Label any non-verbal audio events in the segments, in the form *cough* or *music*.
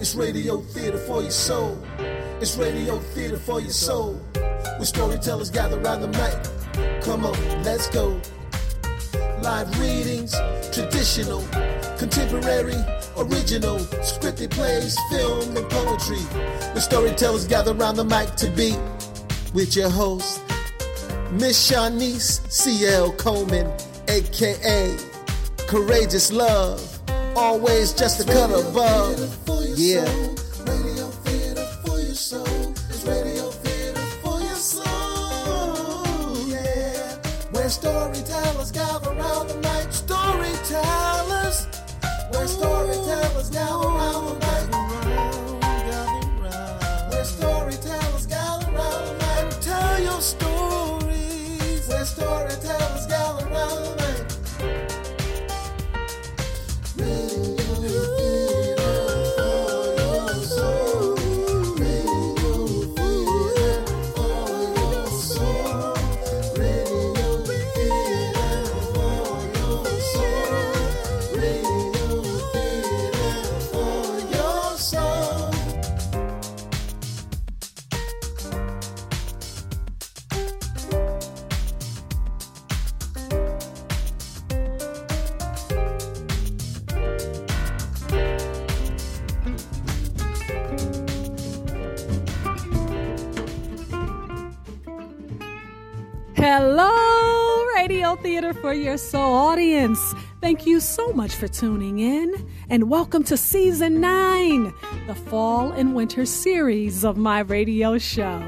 It's radio theater for your soul. It's radio theater for your soul. Where storytellers gather around the mic. Come on, let's go. Live readings, traditional, contemporary, original, scripted plays, film, and poetry. Where storytellers gather around the mic to be with your host, Miss Shonnese C.L. Coleman, aka Courageous Love. Always just a cut above. Yeah. For Your Soul audience. Thank you so much for tuning in, and welcome to season nine, the fall and winter series of my radio show.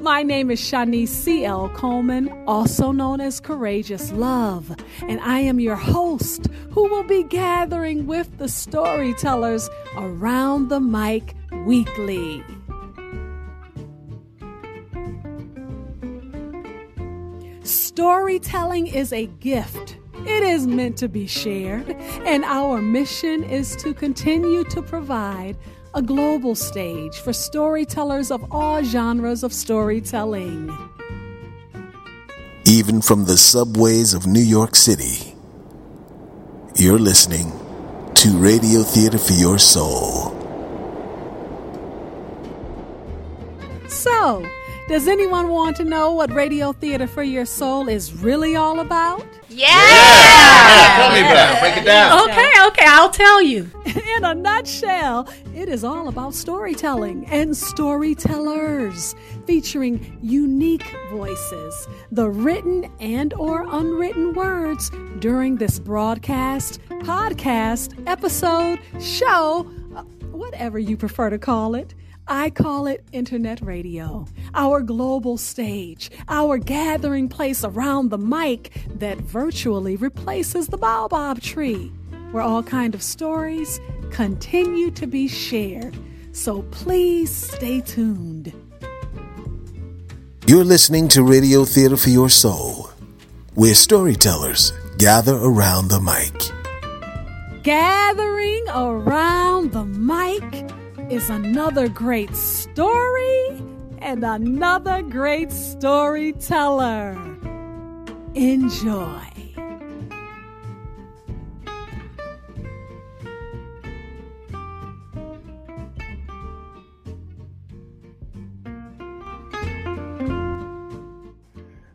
My name is Shonnese C.L. Coleman, also known as Courageous Love, and I am your host who will be gathering with the storytellers around the mic weekly. Storytelling is a gift. It is meant to be shared, and our mission is to continue to provide a global stage for storytellers of all genres of storytelling. Even from the subways of New York City, you're listening to Radio Theater for Your Soul. So, does anyone want to know what Radio Theater for Your Soul is really all about? Yeah. Tell me about it. Break it down. Okay, okay, I'll tell you. *laughs* In a nutshell, it is all about storytelling and storytellers featuring unique voices, the written and or unwritten words during this broadcast, podcast, episode, show, uh, whatever you prefer to call it. I call it internet radio, our global stage, our gathering place around the mic that virtually replaces the baobab tree, where all kind of stories continue to be shared. So please stay tuned. You're listening to Radio Theater for Your Soul, where storytellers gather around the mic. Gathering around the mic is another great story and another great storyteller. Enjoy.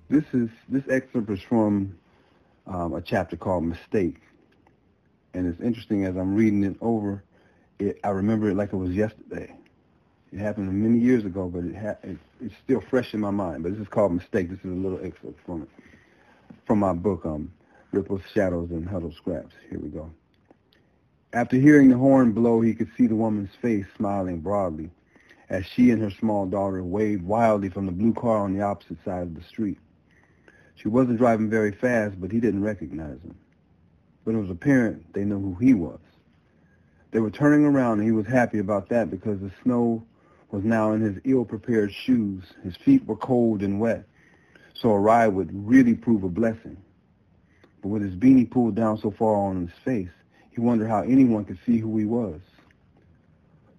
This is this excerpt is from um, a chapter called "Mistake," and it's interesting as I'm reading it over. It, I remember it like it was yesterday. It happened many years ago, but it, ha- it it's still fresh in my mind. But this is called "Mistake." This is a little excerpt from it, from my book, um, "Ripples, Shadows, and Huddled Scraps." Here we go. After hearing the horn blow, he could see the woman's face smiling broadly as she and her small daughter waved wildly from the blue car on the opposite side of the street. She wasn't driving very fast, but he didn't recognize her. But it was apparent they knew who he was. They were turning around, and he was happy about that because the snow was now in his ill-prepared shoes. His feet were cold and wet, so a ride would really prove a blessing. But with his beanie pulled down so far on his face, he wondered how anyone could see who he was.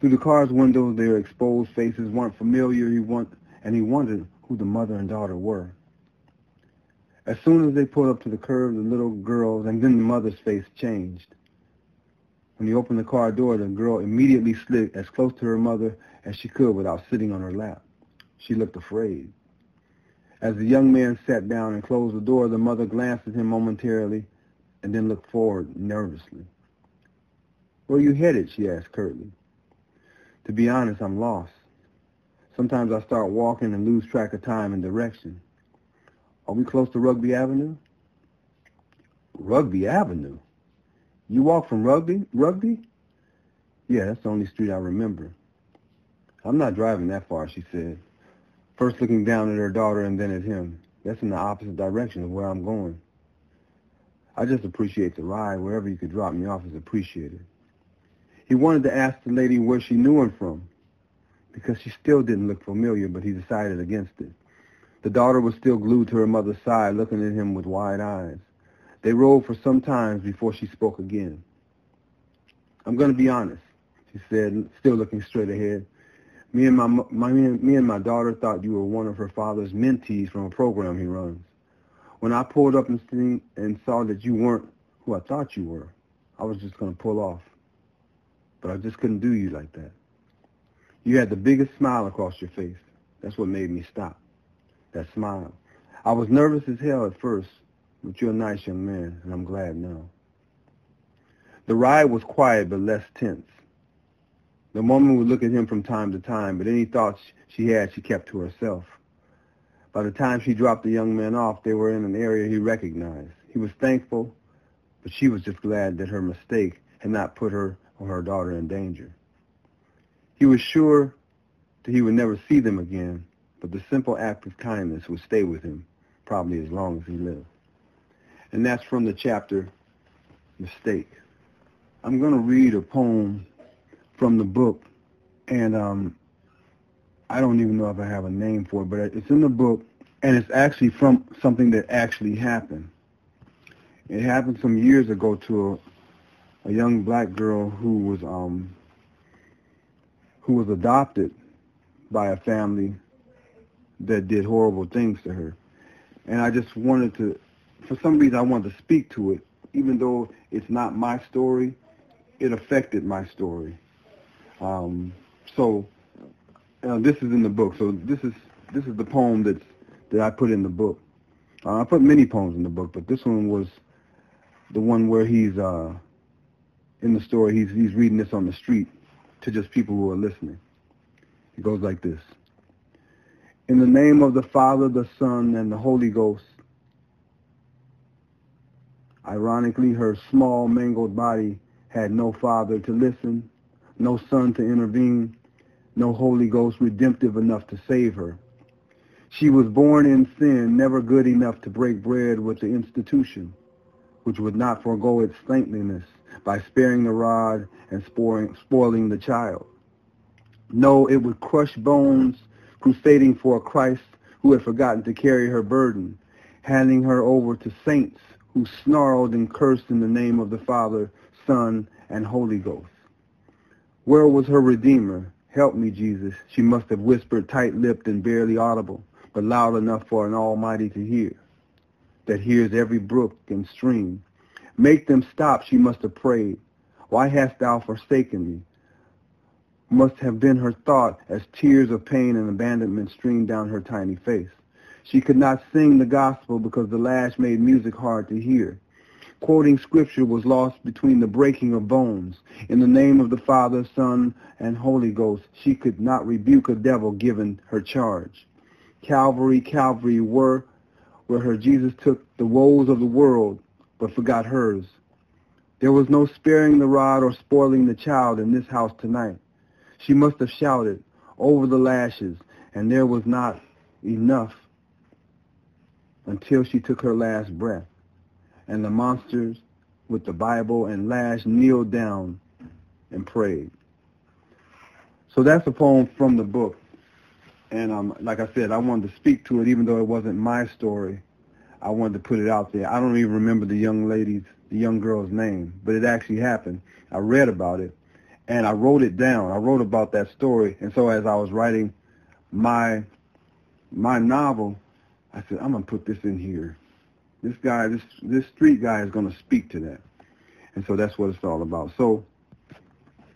Through the car's windows, their exposed faces weren't familiar, he want, and he wondered who the mother and daughter were. As soon as they pulled up to the curb, the little girl's and then the mother's face changed. When he opened the car door, the girl immediately slid as close to her mother as she could without sitting on her lap. She looked afraid. As the young man sat down and closed the door, the mother glanced at him momentarily and then looked forward nervously. Where are you headed? she asked curtly. To be honest, I'm lost. Sometimes I start walking and lose track of time and direction. Are we close to Rugby Avenue? Rugby Avenue? You walk from Rugby? Rugby? Yeah, that's the only street I remember. I'm not driving that far, she said, first looking down at her daughter and then at him. That's in the opposite direction of where I'm going. I just appreciate the ride. Wherever you could drop me off is appreciated. He wanted to ask the lady where she knew him from because she still didn't look familiar, but he decided against it. The daughter was still glued to her mother's side, looking at him with wide eyes. They rode for some time before she spoke again. I'm going to be honest, she said, still looking straight ahead. Me and my, my me and my daughter thought you were one of her father's mentees from a program he runs. When I pulled up and, seen, and saw that you weren't who I thought you were, I was just going to pull off but I just couldn't do you like that. You had the biggest smile across your face. That's what made me stop. That smile. I was nervous as hell at first, but you're a nice young man, and I'm glad now. The ride was quiet but less tense. The woman would look at him from time to time, but any thoughts she had she kept to herself. By the time she dropped the young man off, they were in an area he recognized. He was thankful, but she was just glad that her mistake had not put her or her daughter in danger. He was sure that he would never see them again, but the simple act of kindness would stay with him probably as long as he lived. And that's from the chapter Mistake. I'm going to read a poem from the book, and um, I don't even know if I have a name for it, but it's in the book, and it's actually from something that actually happened. It happened some years ago to a young black girl who was um who was adopted by a family that did horrible things to her. And I just wanted to, for some reason, I wanted to speak to it, even though it's not my story. It affected my story. Um, so uh, this is in the book. So this is this is the poem that's that I put in the book. Uh, I put many poems in the book, but this one was the one where he's uh, in the story, he's, he's reading this on the street to just people who are listening. It goes like this. In the name of the Father, the Son, and the Holy Ghost, ironically, her small, mangled body had no father to listen, no son to intervene, no Holy Ghost redemptive enough to save her. She was born in sin, never good enough to break bread with the institution, which would not forego its saintliness by sparing the rod and spoiling, the child. No, it would crush bones, crusading for a Christ who had forgotten to carry her burden, handing her over to saints who snarled and cursed in the name of the Father, Son, and Holy Ghost. Where was her Redeemer? Help me, Jesus. She must have whispered tight-lipped and barely audible, but loud enough for an Almighty to hear, that hears every brook and stream, Make them stop, she must have prayed. Why hast thou forsaken me? Must have been her thought as tears of pain and abandonment streamed down her tiny face. She could not sing the gospel because the lash made music hard to hear. Quoting scripture was lost between the breaking of bones. In the name of the Father, Son, and Holy Ghost, she could not rebuke a devil given her charge. Calvary, Calvary, were where her Jesus took the woes of the world but forgot hers. There was no sparing the rod or spoiling the child in this house tonight. She must have shouted over the lashes, and there was not enough until she took her last breath. And the monsters with the Bible and lash kneeled down and prayed. So that's a poem from the book. And um, like I said, I wanted to speak to it even though it wasn't my story. I wanted to put it out there. I don't even remember the young lady's, the young girl's name, but it actually happened. I read about it, and I wrote it down. I wrote about that story, and so as I was writing my my novel, I said, I'm gonna put this in here. This guy, this this street guy is gonna speak to that, and so that's what it's all about. So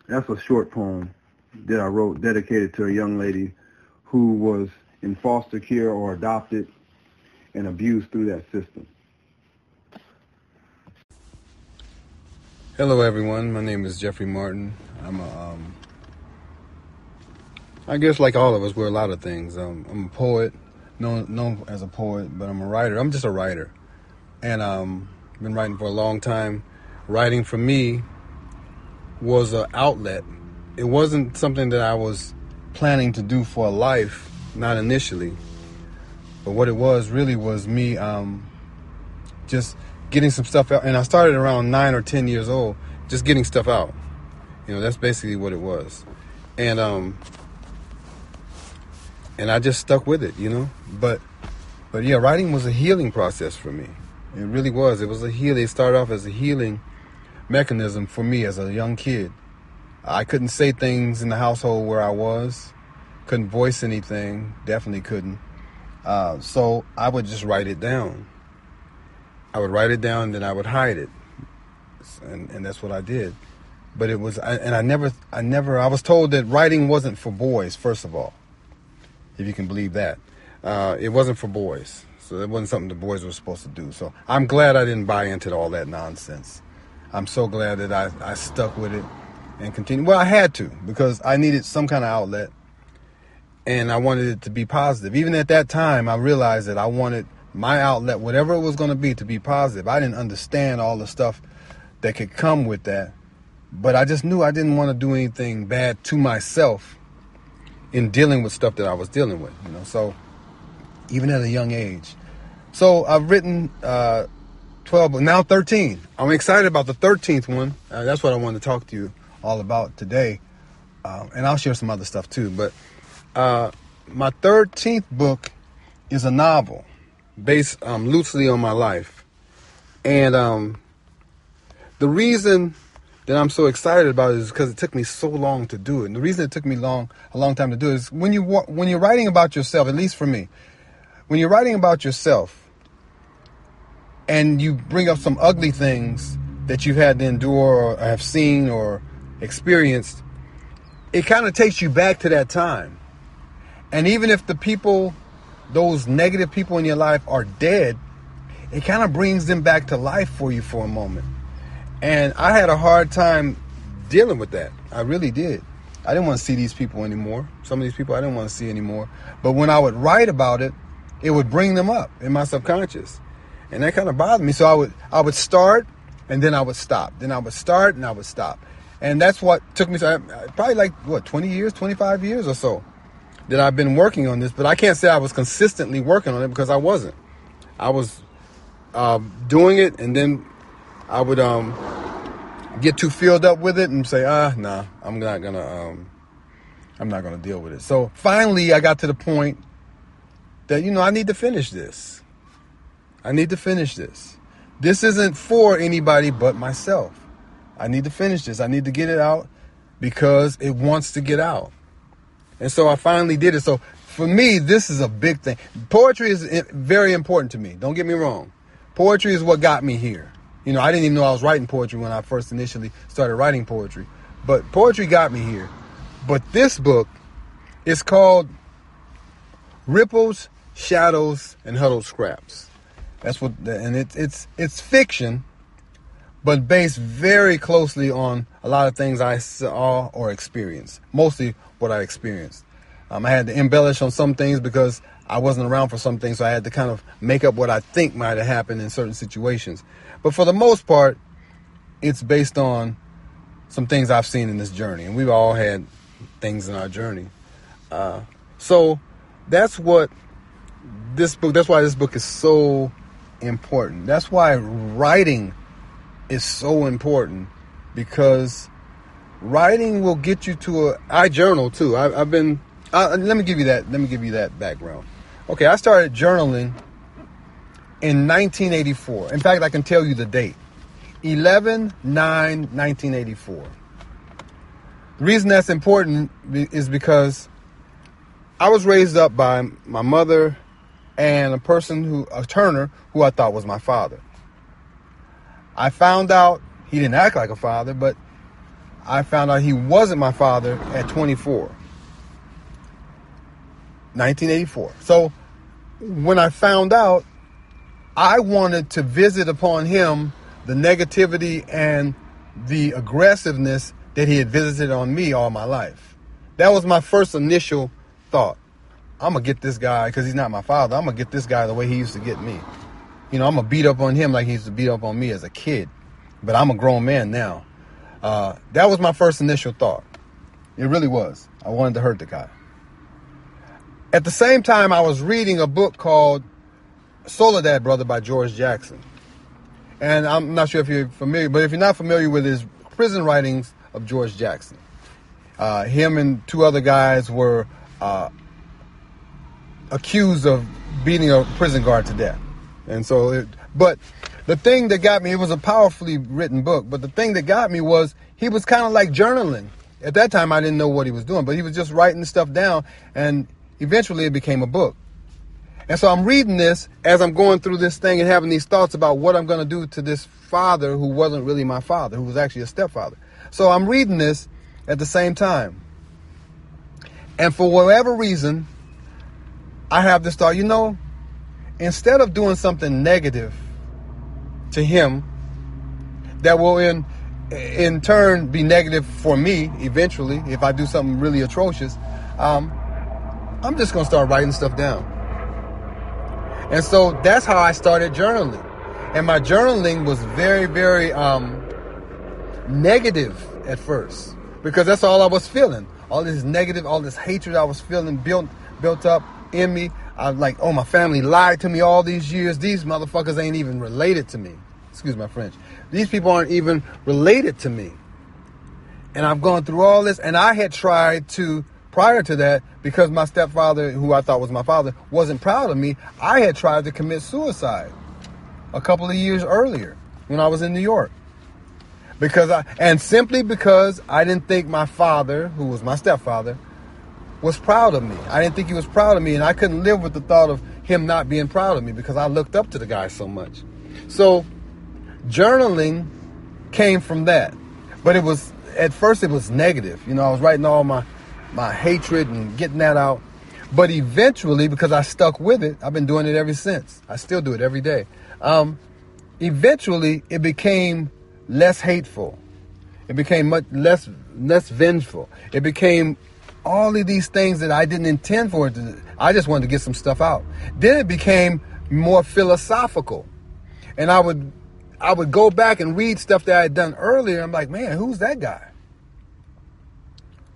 that's a short poem that I wrote dedicated to a young lady who was in foster care or adopted and abused through that system. Hello, everyone. My name is Jeffery Martin. I'm a, um, I guess like all of us, we're a lot of things. Um, I'm a poet, known known as a poet, but I'm a writer. I'm just a writer, and um, been writing for a long time. Writing for me was an outlet. It wasn't something that I was planning to do for a life, not initially. But what it was really was me um, just getting some stuff out. And I started around nine or ten years old, just getting stuff out. You know, that's basically what it was. And um, and I just stuck with it, you know. But but yeah, writing was a healing process for me. It really was. It was a healing. It started off as a healing mechanism for me as a young kid. I couldn't say things in the household where I was, couldn't voice anything, definitely couldn't. Uh, so I would just write it down. I would write it down, then I would hide it, and, and that's what I did. But it was, and I never, I never, I was told that writing wasn't for boys. First of all, if you can believe that, uh, it wasn't for boys. So it wasn't something the boys were supposed to do. So I'm glad I didn't buy into all that nonsense. I'm so glad that I, I stuck with it and continued. Well, I had to because I needed some kind of outlet and I wanted it to be positive. Even at that time, I realized that I wanted my outlet, whatever it was going to be, to be positive. I didn't understand all the stuff that could come with that, but I just knew I didn't want to do anything bad to myself in dealing with stuff that I was dealing with. You know, so even at a young age. So I've written uh, 12, but now 13. I'm excited about the 13th one. Uh, that's what I wanted to talk to you all about today. Um, and I'll share some other stuff too. But uh, my 13th book is a novel based um, loosely on my life. And um, the reason that I'm so excited about is because it took me so long to do it. And the reason it took me long, a long time to do it is when you when you're writing about yourself, at least for me, when you're writing about yourself, and you bring up some ugly things that you've had to endure or have seen or experienced, it kind of takes you back to that time. And even if the people, those negative people in your life are dead, it kind of brings them back to life for you for a moment. And I had a hard time dealing with that. I really did. I didn't want to see these people anymore. Some of these people I didn't want to see anymore. But when I would write about it, it would bring them up in my subconscious and that kind of bothered me. So I would I would start and then I would stop. Then I would start and I would stop, and that's what took me so probably like what 20 years, 25 years or so that I've been working on this. But I can't say I was consistently working on it because I wasn't. I was uh, doing it and then I would um, get too filled up with it and say, ah, nah, I'm not gonna um, I'm not gonna deal with it. So finally, I got to the point that you know I need to finish this. I need to finish this. This isn't for anybody but myself. I need to finish this. I need to get it out because it wants to get out. And so I finally did it. So for me, this is a big thing. Poetry is very important to me. Don't get me wrong. Poetry is what got me here. You know, I didn't even know I was writing poetry when I first initially started writing poetry. But poetry got me here. But this book is called Ripples, Shadows, and Huddled Scraps. That's what, and it's it's it's fiction, but based very closely on a lot of things I saw or experienced. Mostly what I experienced. Um, I had to embellish on some things because I wasn't around for some things, so I had to kind of make up what I think might have happened in certain situations. But for the most part, it's based on some things I've seen in this journey, and we've all had things in our journey. Uh, so that's what this book. That's why this book is so important. That's why writing is so important because writing will get you to a. I journal too. I, have been. Let me give you that. Let me give you that background. Okay, I started journaling in 1984. In fact, I can tell you the date 11 9 1984. The reason that's important is because I was raised up by my mother and a person who, a Turner, who I thought was my father. I found out he didn't act like a father, but I found out he wasn't my father at 24. 1984. So when I found out, I wanted to visit upon him the negativity and the aggressiveness that he had visited on me all my life. That was my first initial thought. I'm gonna get this guy because he's not my father. I'm gonna get this guy the way he used to get me. You know, I'm gonna beat up on him like he used to beat up on me as a kid. But I'm a grown man now. Uh, that was my first initial thought. It really was. I wanted to hurt the guy. At the same time, I was reading a book called Soledad Brother by George Jackson. And I'm not sure if you're familiar, but if you're not familiar with his prison writings of George Jackson, uh, him and two other guys were uh, accused of beating a prison guard to death. And so, it, but the thing that got me, it was a powerfully written book, but the thing that got me was he was kind of like journaling. At that time, I didn't know what he was doing, but he was just writing stuff down, and eventually it became a book. And so I'm reading this as I'm going through this thing and having these thoughts about what I'm going to do to this father who wasn't really my father, who was actually a stepfather. So I'm reading this at the same time. And for whatever reason, I have this thought, you know, instead of doing something negative to him that will in in turn be negative for me eventually if I do something really atrocious, um, I'm just gonna start writing stuff down. And so that's how I started journaling. And my journaling was very, very um, negative at first because that's all I was feeling. All this negative, all this hatred I was feeling built built up in me. I'm like, oh, my family lied to me all these years. These motherfuckers ain't even related to me. Excuse my French. These people aren't even related to me. And I've gone through all this, and I had tried to prior to that, because my stepfather, who I thought was my father, wasn't proud of me, I had tried to commit suicide a couple of years earlier when I was in New York. Because I, and simply because I didn't think my father, who was my stepfather, was proud of me. I didn't think he was proud of me, and I couldn't live with the thought of him not being proud of me because I looked up to the guy so much. So, journaling came from that. But it was, at first, it was negative. You know, I was writing all my my hatred and getting that out. But eventually, because I stuck with it, I've been doing it ever since. I still do it every day. Um, eventually, it became less hateful. It became much less less vengeful. It became all of these things that I didn't intend for it to. I just wanted to get some stuff out. Then it became more philosophical, and I would I would go back and read stuff that I had done earlier. I'm like, man, who's that guy?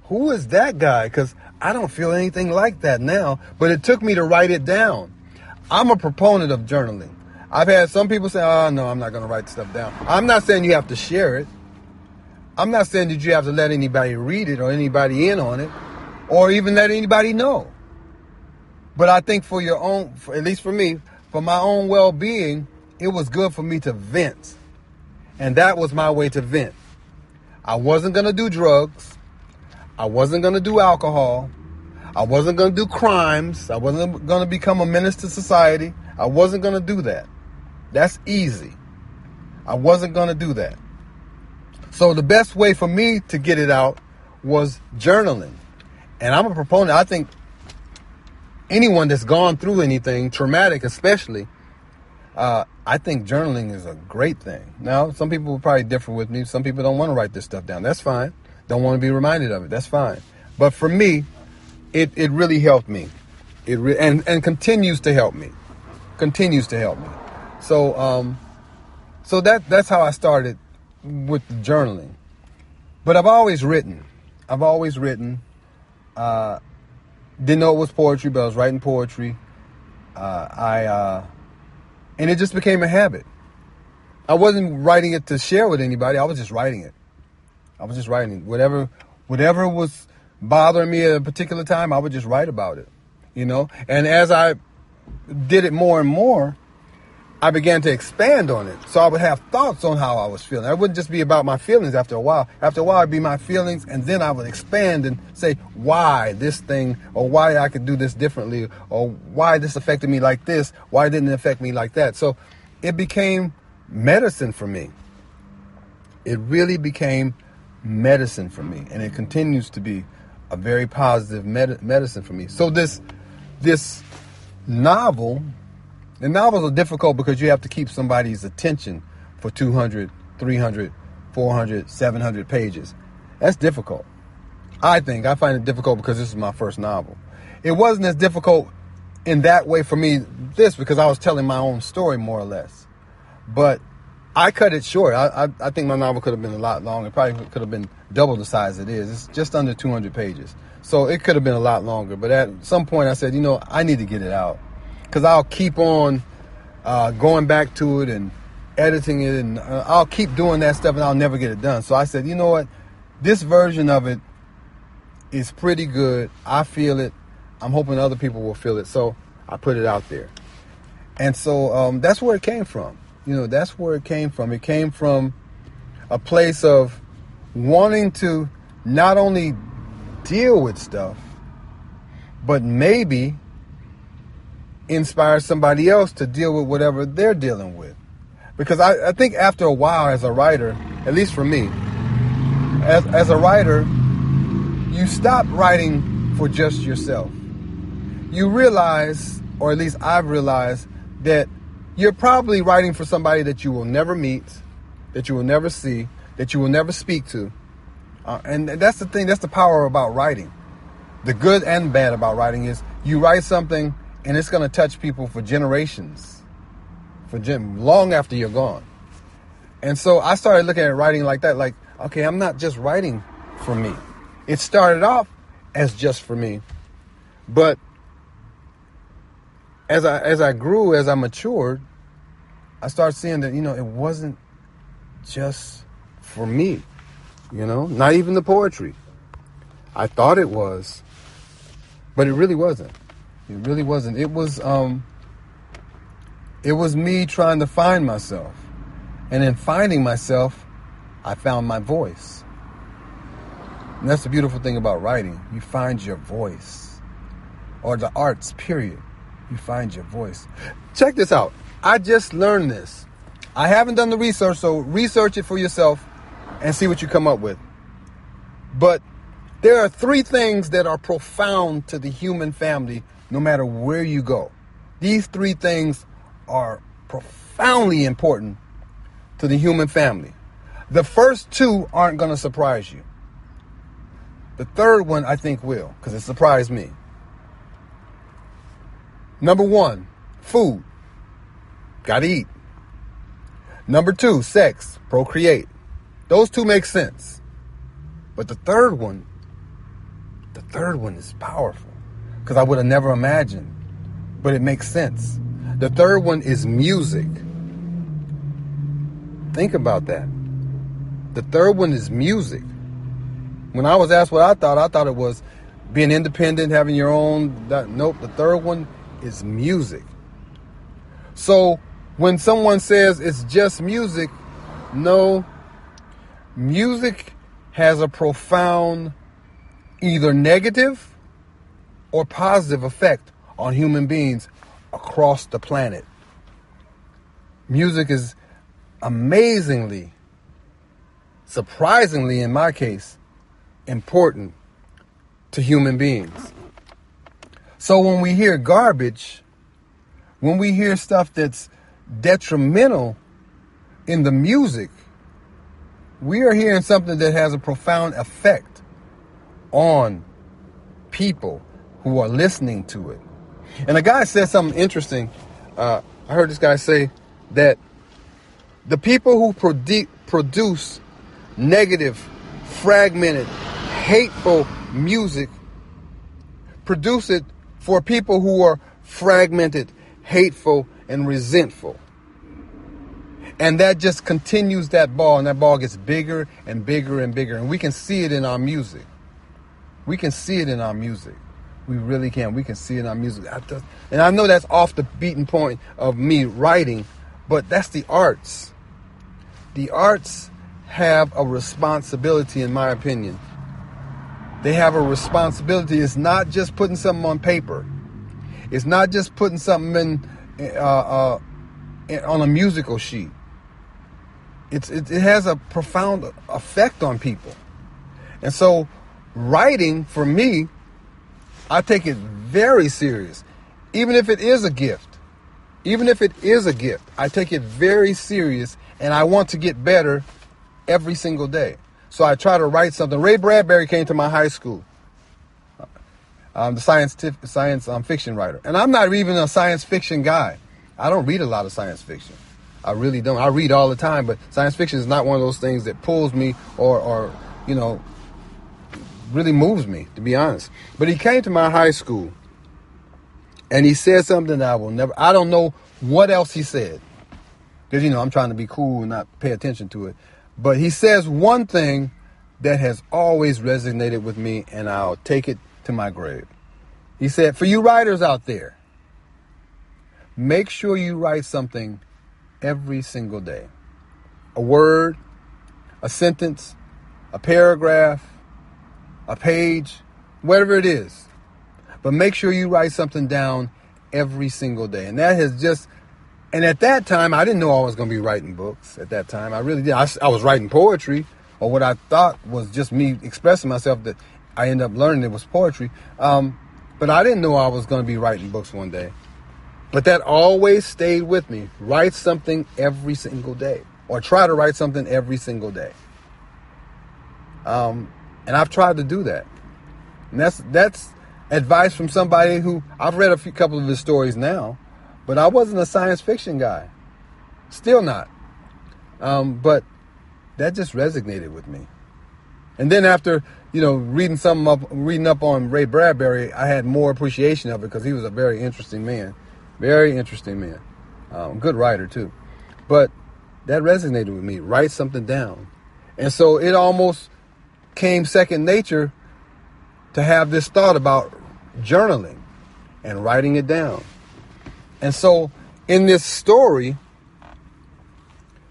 Who is that guy? Because I don't feel anything like that now. But it took me to write it down. I'm a proponent of journaling. I've had some people say, oh, no, I'm not going to write stuff down. I'm not saying you have to share it. I'm not saying that you have to let anybody read it or anybody in on it or even let anybody know. But I think for your own, for, at least for me, for my own well being, it was good for me to vent. And that was my way to vent. I wasn't going to do drugs. I wasn't going to do alcohol. I wasn't going to do crimes. I wasn't going to become a menace to society. I wasn't going to do that. That's easy. I wasn't going to do that. So the best way for me to get it out was journaling. And I'm a proponent. I think anyone that's gone through anything traumatic, especially, uh, I think journaling is a great thing. Now, some people will probably differ with me. Some people don't want to write this stuff down. That's fine don't want to be reminded of it. That's fine. But for me, it, it really helped me. It re- and and continues to help me. Continues to help me. So um so that that's how I started with journaling. But I've always written. I've always written. Uh, didn't know it was poetry, but I was writing poetry. Uh, I uh, and it just became a habit. I wasn't writing it to share with anybody. I was just writing it. I was just writing whatever whatever was bothering me at a particular time. I would just write about it, you know. And as I did it more and more, I began to expand on it. So I would have thoughts on how I was feeling. It wouldn't just be about my feelings after a while. After a while, it'd be my feelings, and then I would expand and say why this thing, or why I could do this differently, or why this affected me like this, why didn't it affect me like that. So it became medicine for me. It really became medicine for me, and it continues to be a very positive med- medicine for me. So this this novel, the novels are difficult because you have to keep somebody's attention for 200, 300, 400, 700 pages. That's difficult. I think I find it difficult because this is my first novel. It wasn't as difficult in that way for me this because I was telling my own story more or less. But I cut it short. I, I, I think my novel could have been a lot longer. It probably could have been double the size it is. It's just under 200 pages. So it could have been a lot longer. But at some point I said, you know, I need to get it out because I'll keep on uh, going back to it and editing it and uh, I'll keep doing that stuff and I'll never get it done. So I said, you know what? This version of it is pretty good. I feel it. I'm hoping other people will feel it. So I put it out there. And so um, that's where it came from. You know, that's where it came from. It came from a place of wanting to not only deal with stuff, but maybe inspire somebody else to deal with whatever they're dealing with. Because I, I think after a while, as a writer, at least for me, as, as a writer, you stop writing for just yourself. You realize, or at least I've realized, that you're probably writing for somebody that you will never meet, that you will never see, that you will never speak to. Uh, and that's the thing, that's the power about writing. The good and bad about writing is you write something and it's going to touch people for generations, for gen- long after you're gone. And so I started looking at writing like that, like, okay, I'm not just writing for me. It started off as just for me, but as I as I grew, as I matured, I started seeing that you know it wasn't just for me, you know, not even the poetry. I thought it was, but it really wasn't. It really wasn't. It was um it was me trying to find myself. And in finding myself, I found my voice. And that's the beautiful thing about writing. You find your voice. Or the arts, period. You find your voice. Check this out. I just learned this. I haven't done the research, so research it for yourself and see what you come up with. But there are three things that are profound to the human family no matter where you go. These three things are profoundly important to the human family. The first two aren't going to surprise you. The third one I think will, because it surprised me. Number one, food. Gotta eat. Number two, sex, procreate. Those two make sense. But the third one, the third one is powerful because I would have never imagined, but it makes sense. The third one is music. Think about that. The third one is music. When I was asked what I thought, I thought it was being independent, having your own. That, nope. The third one is music. So when someone says it's just music, no. Music has a profound, either negative or positive effect on human beings across the planet. Music is amazingly, surprisingly in my case, important to human beings. So when we hear garbage, when we hear stuff that's detrimental in the music, we are hearing something that has a profound effect on people who are listening to it. And a guy said something interesting. Uh, I heard this guy say that the people who produ- produce negative, fragmented, hateful music produce it for people who are fragmented, hateful, and resentful. And that just continues that ball, and that ball gets bigger and bigger and bigger. And we can see it in our music. We can see it in our music. We really can. We can see it in our music. And I know that's off the beaten point of me writing, but that's the arts. The arts have a responsibility, in my opinion. They have a responsibility. It's not just putting something on paper. It's not just putting something in uh, uh, on a musical sheet. It's it, it has a profound effect on people. And so writing for me, I take it very serious. Even if it is a gift. Even if it is a gift, I take it very serious and I want to get better every single day. So I try to write something. Ray Bradbury came to my high school. Um, the science science um, fiction writer, and I'm not even a science fiction guy. I don't read a lot of science fiction. I really don't. I read all the time, but science fiction is not one of those things that pulls me or, or you know, really moves me, to be honest. But he came to my high school, and he said something that I will never. I don't know what else he said, because you know I'm trying to be cool and not pay attention to it. But he says one thing that has always resonated with me, and I'll take it to my grave. He said, For you writers out there, make sure you write something every single day a word, a sentence, a paragraph, a page, whatever it is. But make sure you write something down every single day. And that has just, and at that time, I didn't know I was going to be writing books at that time. I really did. I, I was writing poetry or what I thought was just me expressing myself that I ended up learning it was poetry. Um, but I didn't know I was going to be writing books one day. But that always stayed with me. Write something every single day, or try to write something every single day. Um, and I've tried to do that. And that's that's advice from somebody who I've read a few couple of his stories now, but I wasn't a science fiction guy. Still not. Um, but that just resonated with me. And then after you know, reading something up, reading up on Ray Bradbury, I had more appreciation of it because he was a very interesting man, very interesting man, um, good writer too. But that resonated with me. Write something down, and so it almost came second nature to have this thought about journaling and writing it down. And so in this story,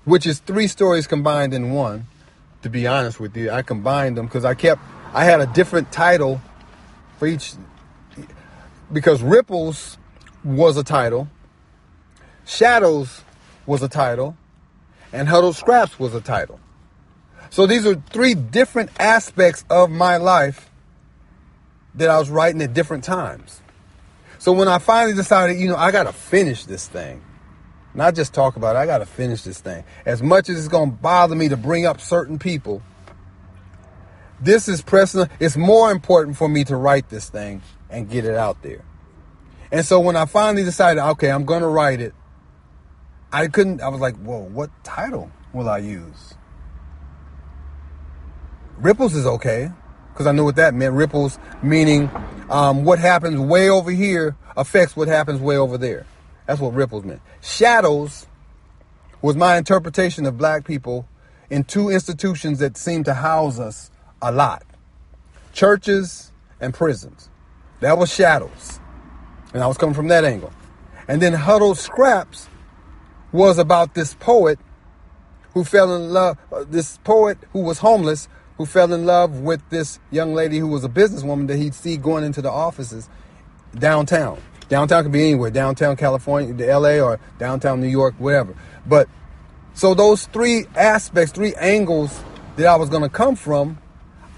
which is three stories combined in one, to be honest with you. I combined them because I kept, I had a different title for each, because Ripples was a title, Shadows was a title, and Huddled Scraps was a title. So these are three different aspects of my life that I was writing at different times. So when I finally decided, you know, I got to finish this thing, not just talk about it. I got to finish this thing. As much as it's going to bother me to bring up certain people, this is pressing. It's more important for me to write this thing and get it out there. And so when I finally decided, okay, I'm going to write it, I couldn't, I was like, whoa, what title will I use? Ripples is okay because I knew what that meant. Ripples meaning um, what happens way over here affects what happens way over there. That's what ripples meant. Shadows was my interpretation of black people in two institutions that seem to house us a lot churches and prisons. That was shadows. And I was coming from that angle. And then Huddled Scraps was about this poet who fell in love, uh, this poet who was homeless, who fell in love with this young lady who was a businesswoman that he'd see going into the offices downtown. Downtown could be anywhere, downtown California, the LA, or downtown New York, wherever. But so those three aspects, three angles that I was going to come from,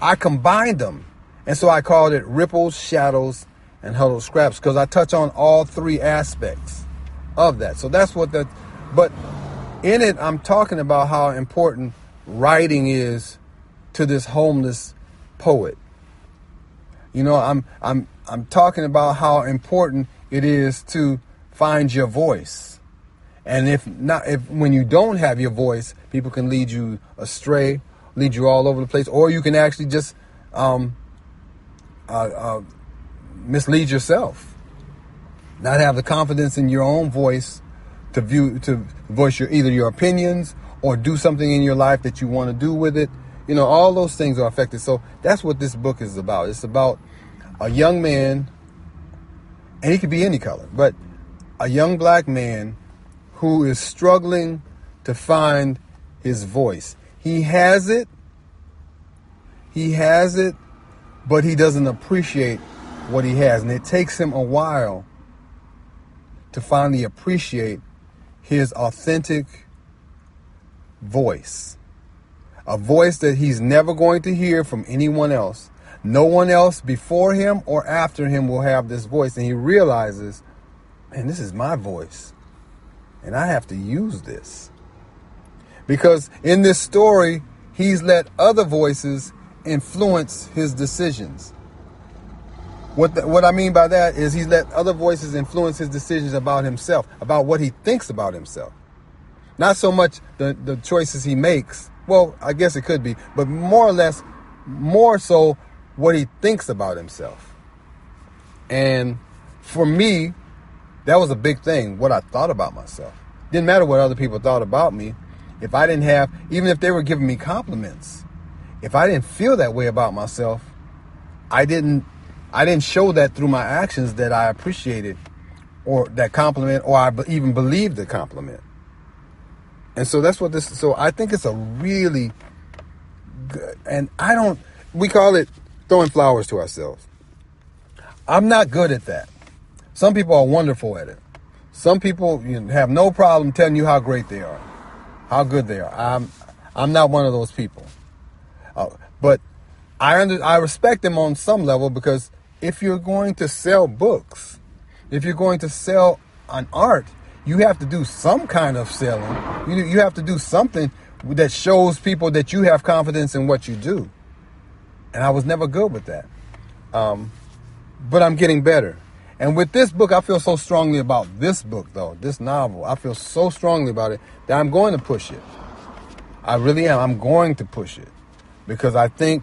I combined them. And so I called it Ripples, Shadows, and Huddled Scraps because I touch on all three aspects of that. So that's what that, but in it, I'm talking about how important writing is to this homeless poet. You know, I'm, I'm, I'm talking about how important it is to find your voice. And if not, if when you don't have your voice, people can lead you astray, lead you all over the place, or you can actually just um, uh, uh, mislead yourself. Not have the confidence in your own voice to view to voice your either your opinions or do something in your life that you want to do with it. You know, all those things are affected. So that's what this book is about. It's about a young man and he could be any color, but a young black man who is struggling to find his voice. He has it, he has it, but he doesn't appreciate what he has. And it takes him a while to finally appreciate his authentic voice. a voice that he's never going to hear from anyone else. No one else before him or after him will have this voice. And he realizes, man, this is my voice. And I have to use this. Because in this story, he's let other voices influence his decisions. What, the, what I mean by that is he's let other voices influence his decisions about himself, about what he thinks about himself. Not so much the, the choices he makes. Well, I guess it could be, but more or less, more so what he thinks about himself. And for me, that was a big thing, what I thought about myself. Didn't matter what other people thought about me. If I didn't have, even if they were giving me compliments, if I didn't feel that way about myself, I didn't I didn't show that through my actions that I appreciated or that compliment or I even believed the compliment. And so that's what this so I think it's a really good and I don't we call it throwing flowers to ourselves. I'm not good at that. Some people are wonderful at it. Some people have no problem telling you how great they are, how good they are. I'm I'm not one of those people. Uh, but I under, I respect them on some level because if you're going to sell books, if you're going to sell an art, you have to do some kind of selling. You you have to do something that shows people that you have confidence in what you do. And I was never good with that. Um, but I'm getting better. And with this book, I feel so strongly about this book, though, this novel. I feel so strongly about it that I'm going to push it. I really am. I'm going to push it because I think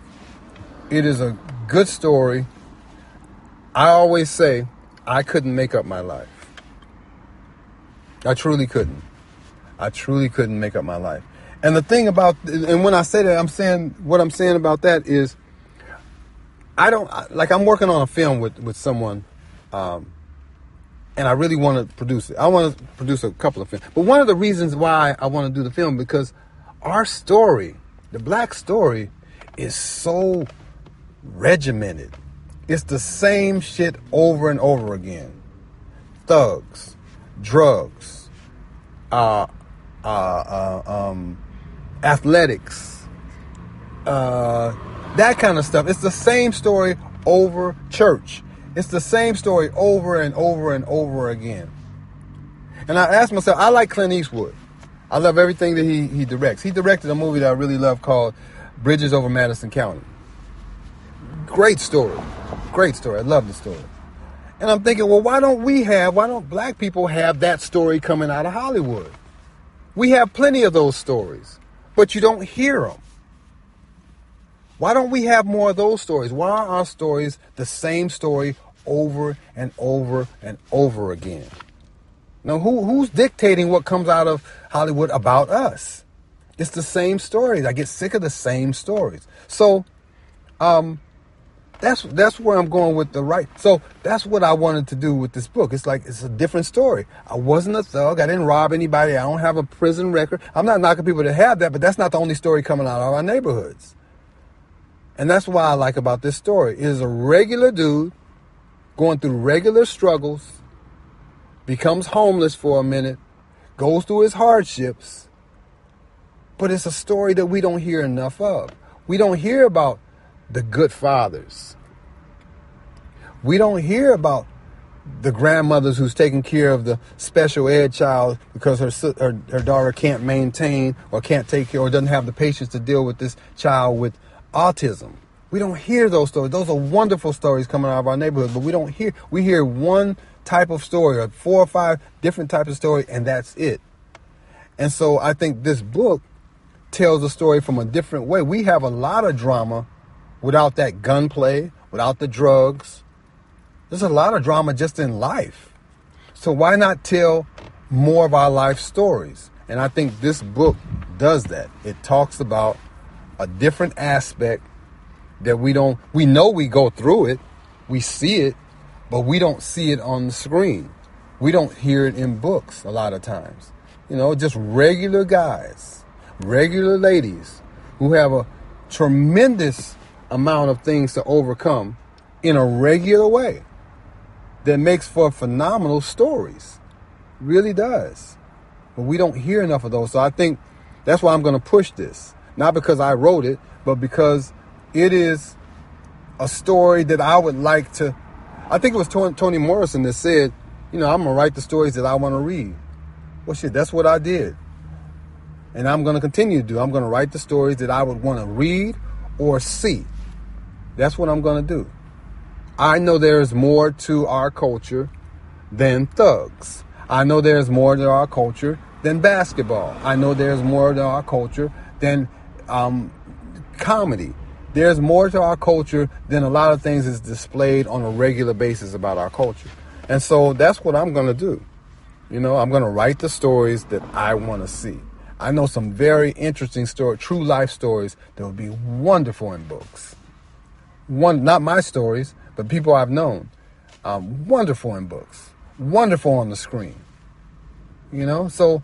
it is a good story. I always say I couldn't make up my life. I truly couldn't. I truly couldn't make up my life. And the thing about, and when I say that, I'm saying, what I'm saying about that is, I don't, like, I'm working on a film with, with someone, um, and I really want to produce it. I want to produce a couple of films. But one of the reasons why I want to do the film, because our story, the black story, is so regimented. It's the same shit over and over again. Thugs, drugs, uh, uh, uh, um, athletics, uh, that kind of stuff. It's the same story over church. It's the same story over and over and over again. And I asked myself, I like Clint Eastwood. I love everything that he, he directs. He directed a movie that I really love called Bridges Over Madison County. Great story. Great story. I love the story. And I'm thinking, well, why don't we have, why don't black people have that story coming out of Hollywood? We have plenty of those stories, but you don't hear them. Why don't we have more of those stories? Why are our stories the same story over and over and over again? Now, who, who's dictating what comes out of Hollywood about us? It's the same stories. I get sick of the same stories. So, um, that's that's where I'm going with the right. So that's what I wanted to do with this book. It's like it's a different story. I wasn't a thug. I didn't rob anybody. I don't have a prison record. I'm not knocking people that have that, but that's not the only story coming out of our neighborhoods. And that's why I like about this story. It is a regular dude going through regular struggles, becomes homeless for a minute, goes through his hardships, but it's a story that we don't hear enough of. We don't hear about the good fathers. We don't hear about the grandmothers who's taking care of the special ed child because her, her, her daughter can't maintain or can't take care or doesn't have the patience to deal with this child with autism. We don't hear those stories. Those are wonderful stories coming out of our neighborhood, but we don't hear. We hear one type of story or four or five different types of story, and that's it. And so I think this book tells the story from a different way. We have a lot of drama without that gunplay, without the drugs. There's a lot of drama just in life. So why not tell more of our life stories? And I think this book does that. It talks about a different aspect that we don't we know we go through it, we see it, but we don't see it on the screen. We don't hear it in books a lot of times. You know, just regular guys, regular ladies who have a tremendous amount of things to overcome in a regular way that makes for phenomenal stories. Really does. But we don't hear enough of those. So I think that's why I'm going to push this not because I wrote it, but because it is a story that I would like to. I think it was Toni Morrison that said, you know, I'm gonna write the stories that I want to read. Well, shit, that's what I did, and I'm gonna continue to do. I'm gonna write the stories that I would want to read or see. That's what I'm gonna do. I know there's more to our culture than thugs. I know there's more to our culture than basketball. I know there's more to our culture than um, comedy. There's more to our culture than a lot of things is displayed on a regular basis about our culture. And so that's what I'm going to do. You know, I'm going to write the stories that I want to see. I know some very interesting story, true life stories that would be wonderful in books. One, not my stories, but people I've known. Um, wonderful in books, wonderful on the screen. You know, so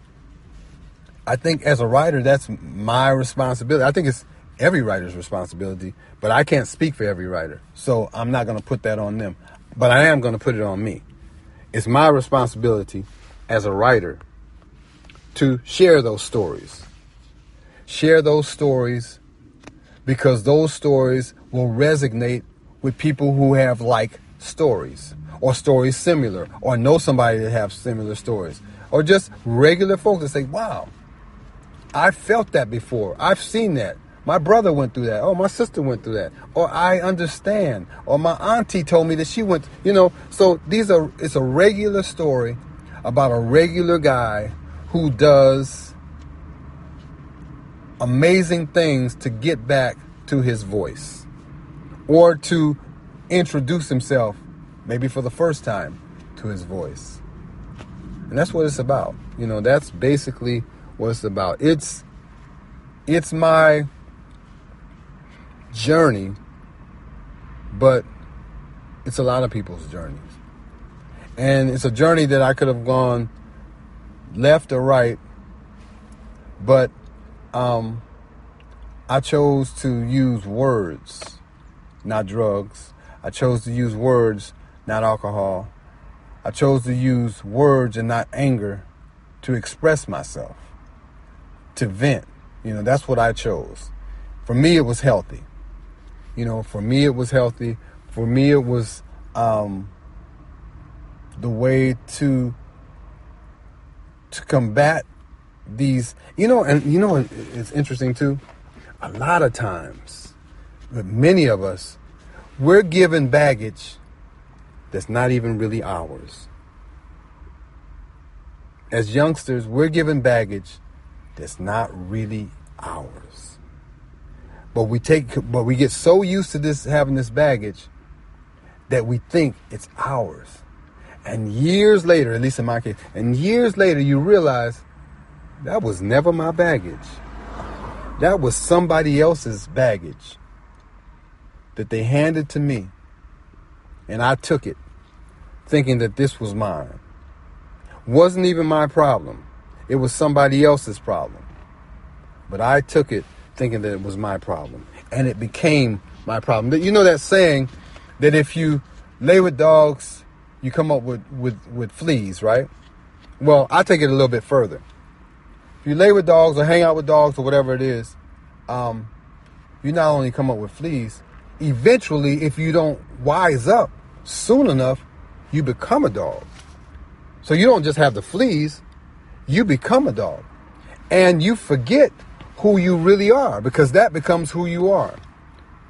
I think as a writer, that's my responsibility. I think it's every writer's responsibility, but I can't speak for every writer. So I'm not going to put that on them. But I am going to put it on me. It's my responsibility as a writer to share those stories. Share those stories because those stories will resonate with people who have like stories or stories similar or know somebody that have similar stories or just regular folks that say, wow, I felt that before. I've seen that. My brother went through that. Oh, my sister went through that. Or I understand. Or my auntie told me that she went, you know. So these are, it's a regular story about a regular guy who does amazing things to get back to his voice or to introduce himself, maybe for the first time, to his voice. And that's what it's about. You know, that's basically what it's about. It's it's my journey, but it's a lot of people's journeys. And it's a journey that I could have gone left or right, but um, I chose to use words, not drugs. I chose to use words, not alcohol. I chose to use words and not anger to express myself, to vent. You know, that's what I chose. For me, it was healthy. You know, for me, it was healthy. For me, it was um, the way to to combat these. You know, and you know, it's interesting too. A lot of times, with many of us, we're given baggage that's not even really ours. As youngsters, we're given baggage that's not really ours. But we take, but we get so used to this having this baggage that we think it's ours. And years later, at least in my case, and years later, you realize that was never my baggage. That was somebody else's baggage that they handed to me. And I took it, thinking that this was mine. Wasn't even my problem. It was somebody else's problem. But I took it thinking that it was my problem. And it became my problem. You know that saying that if you lay with dogs, you come up with, with, with fleas, right? Well, I take it a little bit further. If you lay with dogs or hang out with dogs or whatever it is, um, you not only come up with fleas, eventually, if you don't wise up soon enough, you become a dog. So you don't just have the fleas, you become a dog. And you forget who you really are because that becomes who you are.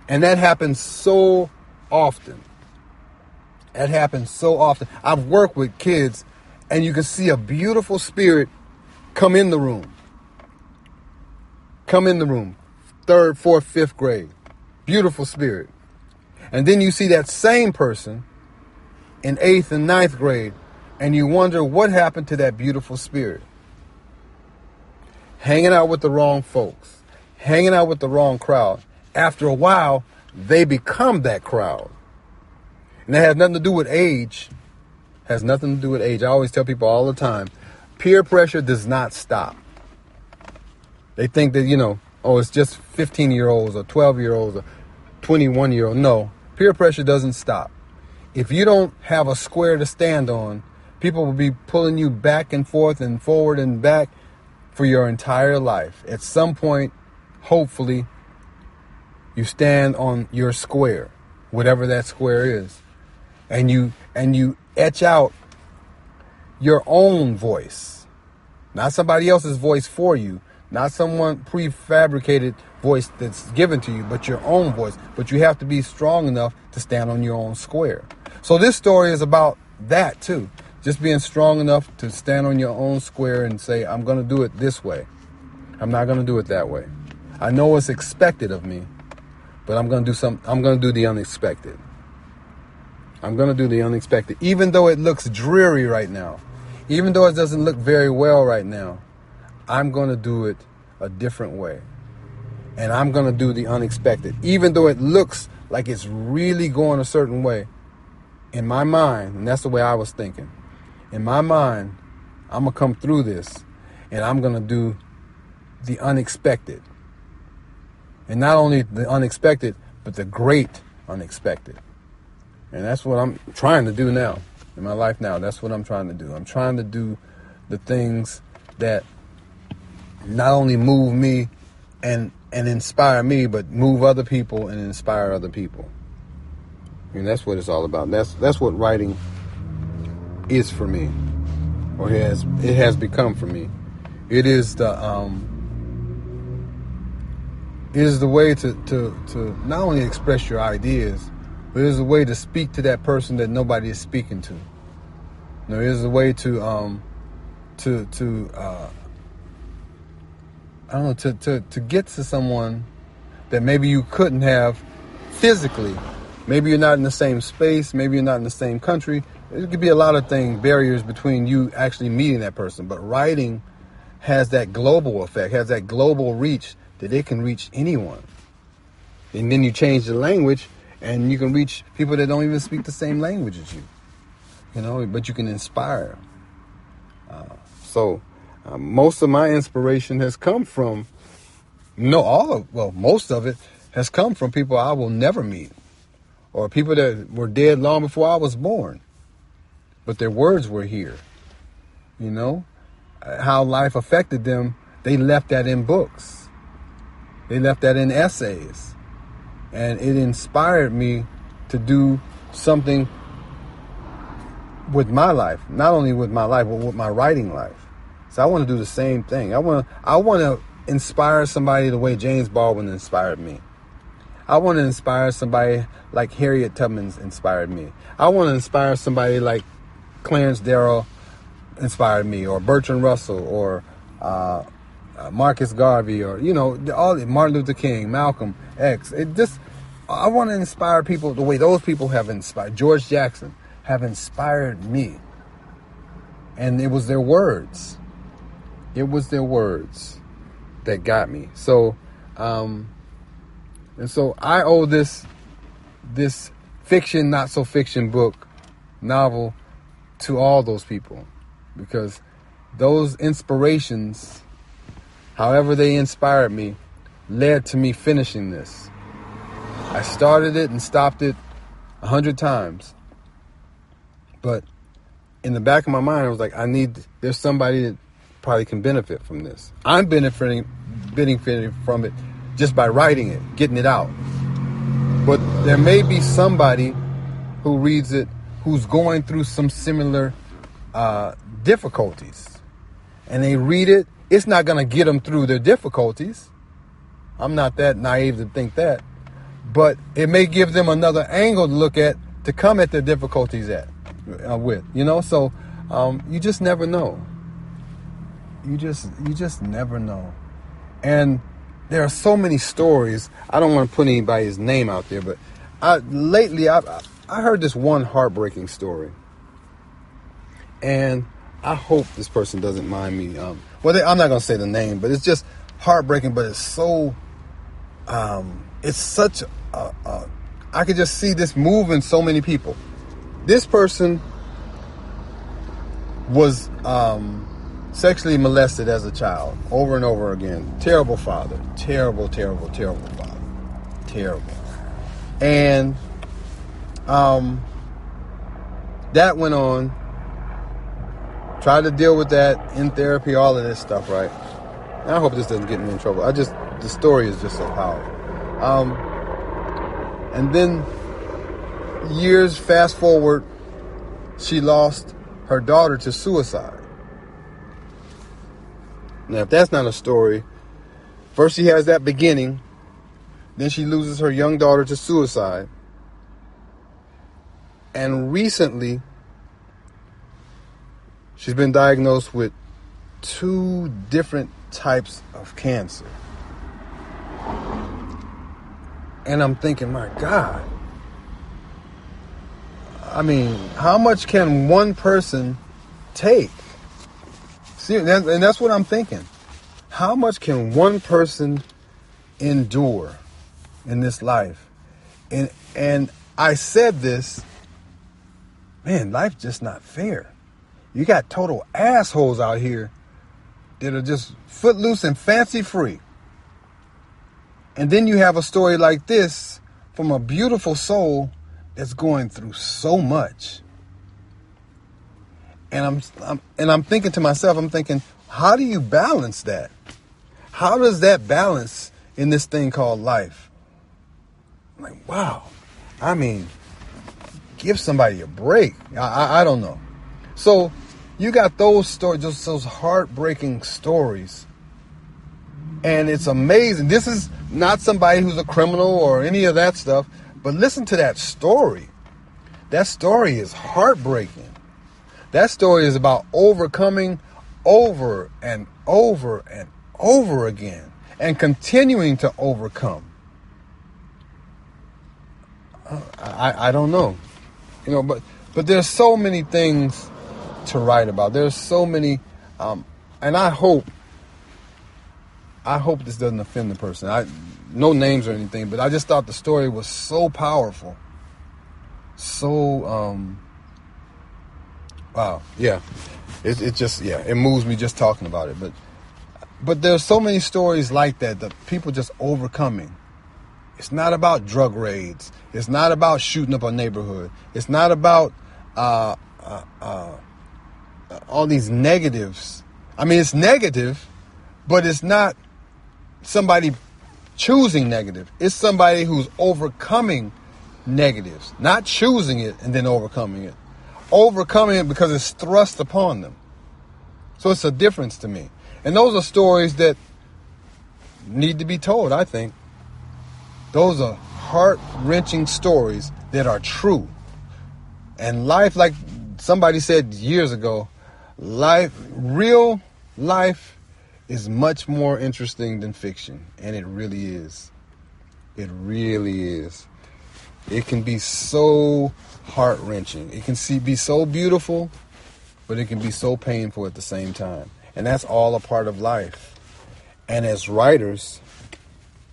And that happens so often. That happens so often. I've worked with kids and you can see a beautiful spirit come in the room. Come in the room. Third, fourth, fifth grade. Beautiful spirit. And then you see that same person in eighth and ninth grade and you wonder what happened to that beautiful spirit hanging out with the wrong folks, hanging out with the wrong crowd. After a while, they become that crowd. And that has nothing to do with age. Has nothing to do with age. I always tell people all the time, peer pressure does not stop. They think that, you know, oh, it's just 15 year olds or 12 year olds or 21 year olds. No, peer pressure doesn't stop. If you don't have a square to stand on, people will be pulling you back and forth and forward and back for your entire life. At some point, hopefully, you stand on your square, whatever that square is, and you and you etch out your own voice, not somebody else's voice for you, not someone prefabricated voice that's given to you, but your own voice. But you have to be strong enough to stand on your own square. So this story is about that too. Just being strong enough to stand on your own square and say, I'm going to do it this way. I'm not going to do it that way. I know what's expected of me, but I'm going to do some I'm going to do the unexpected. I'm going to do the unexpected even though it looks dreary right now. Even though it doesn't look very well right now. I'm going to do it a different way. And I'm going to do the unexpected even though it looks like it's really going a certain way. In my mind, and that's the way I was thinking. In my mind, I'm going to come through this and I'm going to do the unexpected. And not only the unexpected, but the great unexpected. And that's what I'm trying to do now in my life now. That's what I'm trying to do. I'm trying to do the things that not only move me and and inspire me, but move other people and inspire other people. And that's what it's all about. That's that's what writing is for me, or has it has become for me. It is the um, it is the way to, to, to not only express your ideas, but it is a way to speak to that person that nobody is speaking to. You know, it is a way to um, to to uh, I don't know to, to to get to someone that maybe you couldn't have physically. Maybe you're not in the same space. Maybe you're not in the same country. There could be a lot of things barriers between you actually meeting that person. But writing has that global effect, has that global reach that it can reach anyone. And then you change the language and you can reach people that don't even speak the same language as you. You know, but you can inspire. Uh, so, uh, most of my inspiration has come from, no, all of, well, most of it has come from people I will never meet or people that were dead long before I was born. But their words were here. You know, how life affected them, they left that in books they left that in essays. And it inspired me to do something with my life, not only with my life, but with my writing life. So I want to do the same thing. I want to I want to inspire somebody the way James Baldwin inspired me. I want to inspire somebody like Harriet Tubman's inspired me. I want to inspire somebody like Clarence Darrow inspired me, or Bertrand Russell, or uh, uh, Marcus Garvey or you know all Martin Luther King, Malcolm X. It just I want to inspire people the way those people have inspired. George Jackson have inspired me, and it was their words. It was their words that got me. So, um, and so I owe this this fiction, not so fiction book, novel to all those people because those inspirations however they inspired me, led to me finishing this. I started it and stopped it a hundred times. But in the back of my mind, I was like, I need, there's somebody that probably can benefit from this. I'm benefiting, benefiting from it just by writing it, getting it out. But there may be somebody who reads it who's going through some similar uh, difficulties. And they read it it's not going to get them through their difficulties. I'm not that naive to think that. But it may give them another angle to look at to come at their difficulties at uh, with, you know? So um, you just never know. You just you just never know. And there are so many stories. I don't want to put anybody's name out there, but I, lately I I heard this one heartbreaking story. And I hope this person doesn't mind me um, well, they, I'm not gonna say the name, but it's just heartbreaking. But it's so, um, it's such. A, a, I could just see this moving so many people. This person was um, sexually molested as a child over and over again. Terrible father. Terrible, terrible, terrible father. Terrible. And um, that went on Tried to deal with that in therapy, all of this stuff, right? And I hope this doesn't get me in trouble. I just, the story is just so powerful. Um, and then years fast forward, she lost her daughter to suicide. Now, if that's not a story, first she has that beginning, then she loses her young daughter to suicide. And recently, she's been diagnosed with two different types of cancer. And I'm thinking, my God. I mean, how much can one person take? See, and that's what I'm thinking. How much can one person endure in this life? And and I said this, man, life's just not fair. You got total assholes out here that are just footloose and fancy free. And then you have a story like this from a beautiful soul that's going through so much. And I'm, I'm, and I'm thinking to myself, I'm thinking, how do you balance that? How does that balance in this thing called life? I'm like, wow. I mean, give somebody a break. I, I, I don't know. So you got those stories, just those heartbreaking stories. And it's amazing. This is not somebody who's a criminal or any of that stuff, but listen to that story. That story is heartbreaking. That story is about overcoming over and over and over again and continuing to overcome. Uh, I, I don't know. You know, but but there's so many things to write about. There's so many, um, and I hope, I hope this doesn't offend the person. I, no names or anything, but I just thought the story was so powerful, so, um, wow, yeah, it, it just, yeah, it moves me just talking about it. But, but there's so many stories like that that people just overcoming. It's not about drug raids. It's not about shooting up a neighborhood. It's not about uh, uh, uh, all these negatives. I mean, it's negative, but it's not somebody choosing negative. It's somebody who's overcoming negatives, not choosing it and then overcoming it. Overcoming it because it's thrust upon them. So it's a difference to me. And those are stories that need to be told, I think. Those are heart wrenching stories that are true. And life, like somebody said years ago, life, real life is much more interesting than fiction. And it really is. It really is. It can be so heart wrenching. It can see, be so beautiful, but it can be so painful at the same time. And that's all a part of life. And as writers,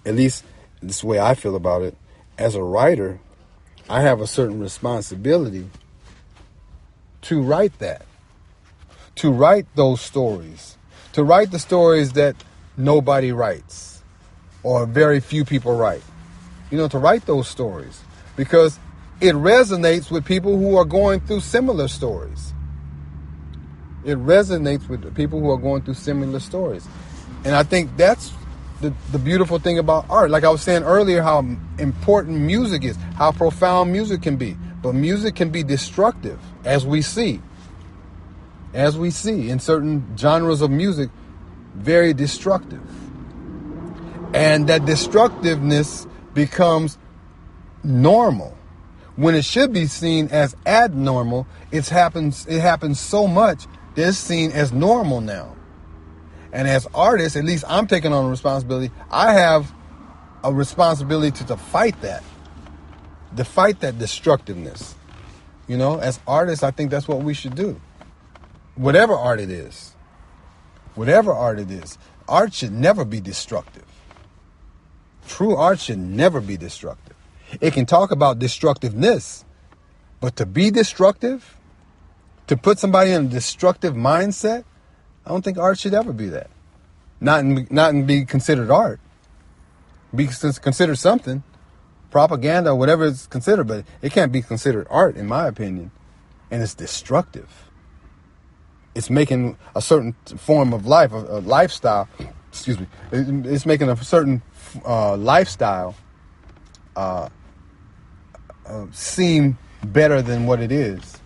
at least this way I feel about it, as a writer, I have a certain responsibility to write that to write those stories, to write the stories that nobody writes or very few people write. You know, to write those stories because it resonates with people who are going through similar stories. It resonates with people who are going through similar stories. And I think that's the, the beautiful thing about art. Like I was saying earlier, how important music is, how profound music can be. But music can be destructive, as we see as we see in certain genres of music, very destructive. And that destructiveness becomes normal. When it should be seen as abnormal, it happens it happens so much that it's seen as normal now. And as artists, at least I'm taking on a responsibility. I have a responsibility to, to fight that. To fight that destructiveness. You know, as artists, I think that's what we should do whatever art it is, whatever art it is, art should never be destructive. True art should never be destructive. It can talk about destructiveness, but to be destructive, to put somebody in a destructive mindset, I don't think art should ever be that. Not in, not in be considered art. Be considered something, propaganda whatever it's considered, but it can't be considered art in my opinion. And it's destructive it's making a certain form of life, a, a lifestyle, excuse me, it, it's making a certain uh, lifestyle uh, uh, seem better than what it is.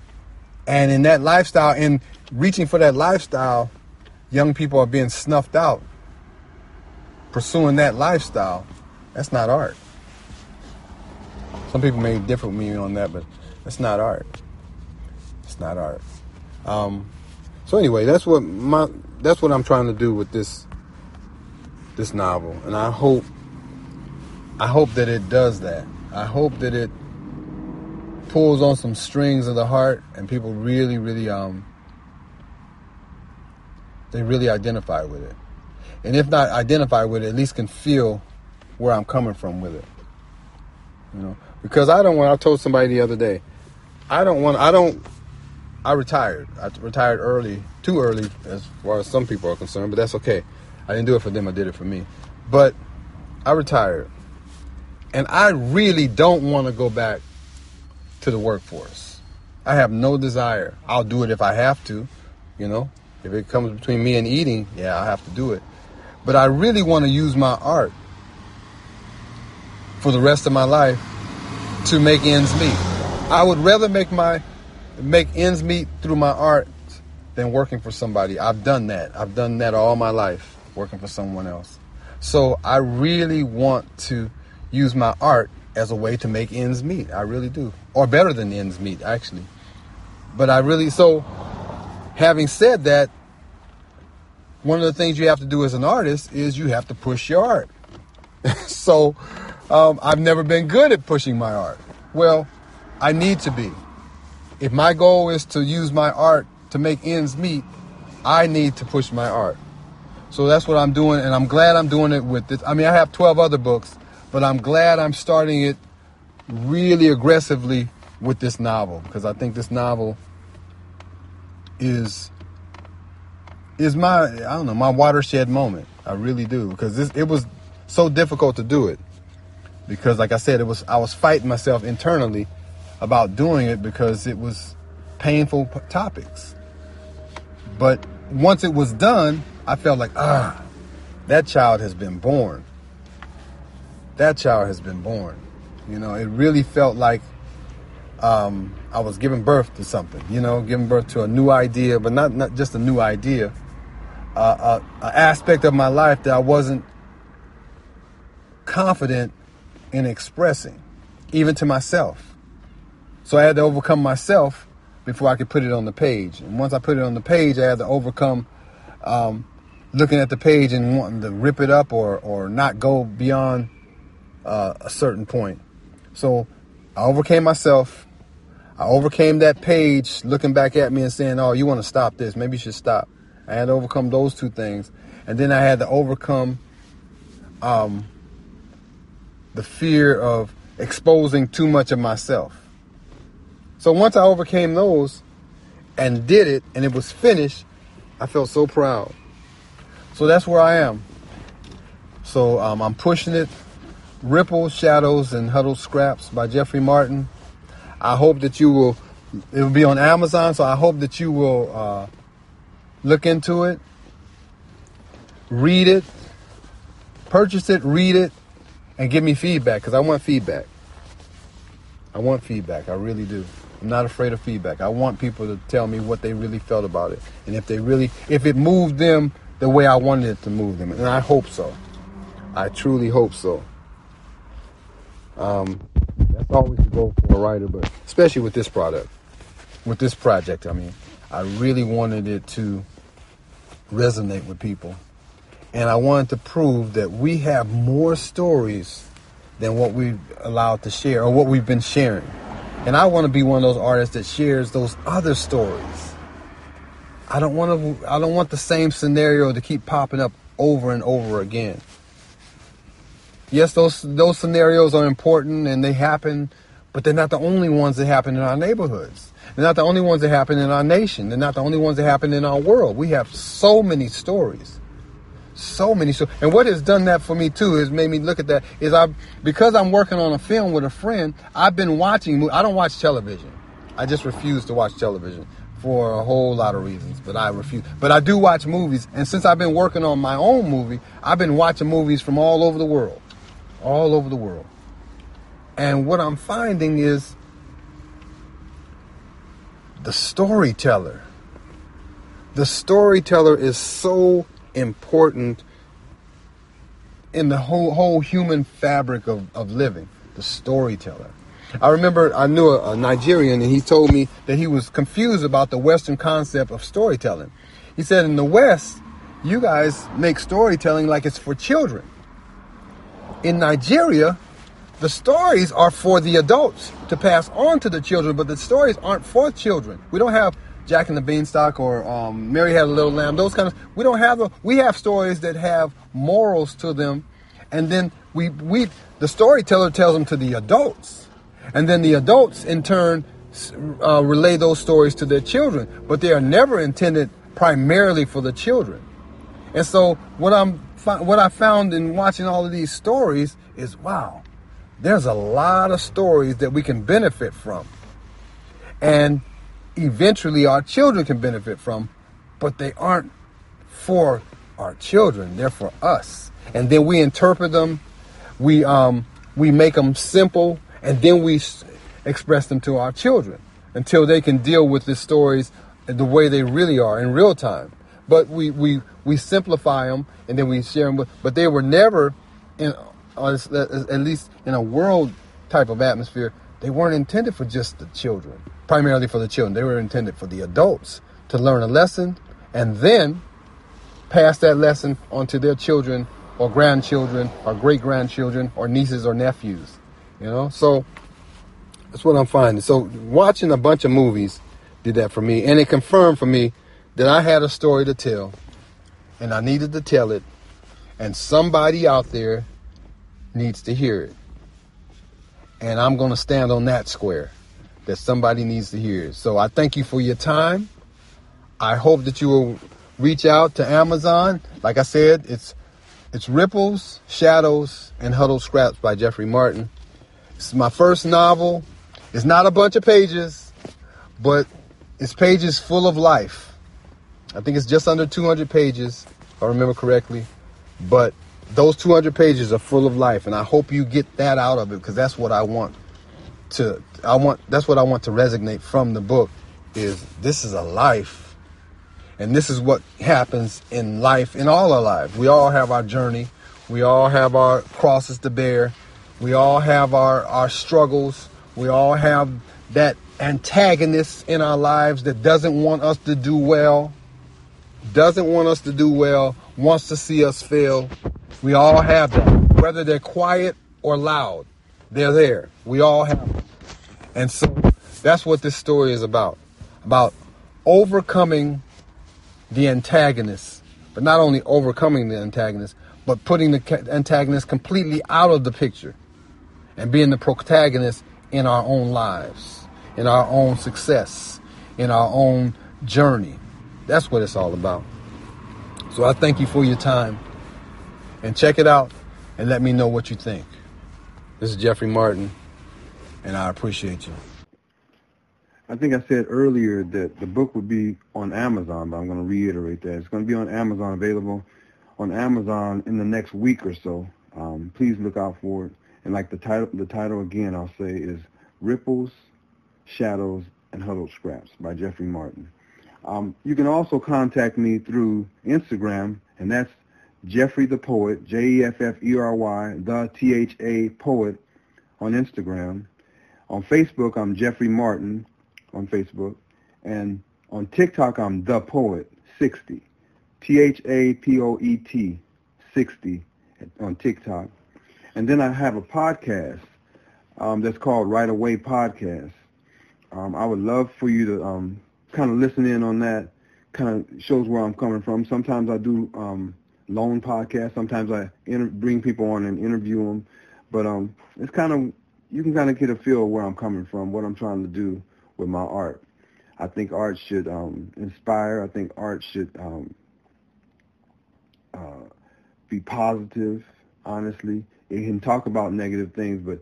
And in that lifestyle, in reaching for that lifestyle, young people are being snuffed out pursuing that lifestyle. That's not art. Some people may differ with me on that, but that's not art. It's not art. Um, so anyway, that's what my that's what I'm trying to do with this this novel, and I hope I hope that it does that. I hope that it pulls on some strings of the heart, and people really, really um they really identify with it, and if not identify with it, at least can feel where I'm coming from with it. You know, because I don't want. I told somebody the other day, I don't want. I don't. I retired. I retired early, too early, as far as some people are concerned. But that's okay. I didn't do it for them. I did it for me. But I retired, and I really don't want to go back to the workforce. I have no desire. I'll do it if I have to. You know, if it comes between me and eating, yeah, I have to do it. But I really want to use my art for the rest of my life to make ends meet. I would rather make my make ends meet through my art than working for somebody. I've done that. I've done that all my life, working for someone else. So I really want to use my art as a way to make ends meet. I really do. Or better than ends meet, actually. But I really so having said that, one of the things you have to do as an artist is you have to push your art. *laughs* so um, I've never been good at pushing my art. Well, I need to be. If my goal is to use my art to make ends meet, I need to push my art. So that's what I'm doing, and I'm glad I'm doing it with this. I mean, I have 12 other books, but I'm glad I'm starting it really aggressively with this novel because I think this novel is is my I don't know my watershed moment. I really do because this it was so difficult to do it because like I said it was I was fighting myself internally about doing it because it was painful p- topics. But once it was done, I felt like ah that child has been born. That child has been born. You know, it really felt like um, I was giving birth to something, you know, giving birth to a new idea, but not, not just a new idea, uh, an aspect of my life that I wasn't confident in expressing, even to myself. So I had to overcome myself before I could put it on the page. And once I put it on the page, I had to overcome um, looking at the page and wanting to rip it up or, or not go beyond uh, a certain point. So I overcame myself. I overcame that page looking back at me and saying, Oh, you want to stop this. Maybe you should stop. I had to overcome those two things. And then I had to overcome um, the fear of exposing too much of myself. So once I overcame those and did it and it was finished, I felt so proud. So that's where I am. So um, I'm pushing it. Ripple Shadows, and Huddled Scraps by Jeffery Martin. I hope that you will, it will be on Amazon, so I hope that you will uh, look into it, read it, purchase it, read it, and give me feedback because I want feedback. I want feedback. I really do. I'm not afraid of feedback. I want people to tell me what they really felt about it. And if they really, if it moved them the way I wanted it to move them. And I hope so. I truly hope so. Um, that's always the goal for a writer, but especially with this product, with this project, I mean, I really wanted it to resonate with people. And I wanted to prove that we have more stories than what we've allowed to share or what we've been sharing. And I want to be one of those artists that shares those other stories. I don't want to I don't want the same scenario to keep popping up over and over again. Yes, those those scenarios are important and they happen, but they're not the only ones that happen in our neighborhoods. They're not the only ones that happen in our nation. They're not the only ones that happen in our world. We have so many stories. So many stories. And what has done that for me too is made me look at that is I because I'm working on a film with a friend, I've been watching I don't watch television. I just refuse to watch television for a whole lot of reasons, but I refuse. But I do watch movies, and since I've been working on my own movie, I've been watching movies from all over the world, all over the world. And what I'm finding is the storyteller. The storyteller is so important in the whole whole human fabric of, of living. The storyteller. I remember I knew a, a, Nigerian and he told me that he was confused about the Western concept of storytelling. He said in the West, you guys make storytelling like it's for children. In Nigeria, the stories are for the adults to pass on to the children, but the stories aren't for children. We don't have Jack and the Beanstalk or um, Mary Had a Little Lamb, those kind of. We don't have. A, we have stories that have morals to them, and then we we the storyteller tells them to the adults and then the adults, in turn, uh, relay those stories to their children, but they are never intended primarily for the children. And so, what I'm what I found in watching all of these stories is, wow, there's a lot of stories that we can benefit from, and eventually our children can benefit from, but they aren't for our children; they're for us. And then we interpret them, we um, we make them simple and then we express them to our children until they can deal with the stories the way they really are in real time. But we we we simplify them and then we share them. With, but they were never in uh, at least in a world type of atmosphere. They weren't intended for just the children, primarily for the children. They were intended for the adults to learn a lesson and then pass that lesson on to their children or grandchildren or great grandchildren or nieces or nephews. You know, so that's what I'm finding. So watching a bunch of movies did that for me, and it confirmed for me that I had a story to tell, and I needed to tell it, and somebody out there needs to hear it. And I'm going to stand on that square that somebody needs to hear it. So I thank you for your time. I hope that you will reach out to Amazon. Like I said, it's it's Ripples, Shadows, and Huddled Scraps by Jeffery Martin. It's my first novel. It's not a bunch of pages, but it's pages full of life. I think it's just under 200 pages, if I remember correctly. But those 200 pages are full of life, and I hope you get that out of it because that's what I want to. I want that's what I want to resonate from the book. Is this is a life, and this is what happens in life in all our lives. We all have our journey. We all have our crosses to bear. We all have our, our struggles. We all have that antagonist in our lives that doesn't want us to do well, doesn't want us to do well, wants to see us fail. We all have them, Whether they're quiet or loud, they're there. We all have them. And so that's what this story is about. About overcoming the antagonist, but not only overcoming the antagonist, but putting the antagonist completely out of the picture and being the protagonist in our own lives, in our own success, in our own journey. That's what it's all about. So I thank you for your time and check it out and let me know what you think. This is Jeffery Martin, and I appreciate you. I think I said earlier that the book would be on Amazon, but I'm going to reiterate that. It's going to be on Amazon, available on Amazon in the next week or so. Um, please look out for it. And like the title, the title again, I'll say is Ripples, Shadows, and Huddled Scraps by Jeffery Martin. Um, you can also contact me through Instagram, and that's Jeffery the Poet, J-E-F-F-E-R-Y, the T-H-A Poet on Instagram. On Facebook, I'm Jeffery Martin on Facebook. And on TikTok, I'm The Poet 60, T-H-A-P-O-E-T 60 on TikTok. And then I have a podcast um, that's called Right Away Podcast. Um, I would love for you to um, kind of listen in on that. Kind of shows where I'm coming from. Sometimes I do um, lone podcasts. Sometimes I inter- bring people on and interview them. But um, it's kind of you can kind of get a feel of where I'm coming from, what I'm trying to do with my art. I think art should um, inspire. I think art should um, uh, be positive, honestly. It can talk about negative things, but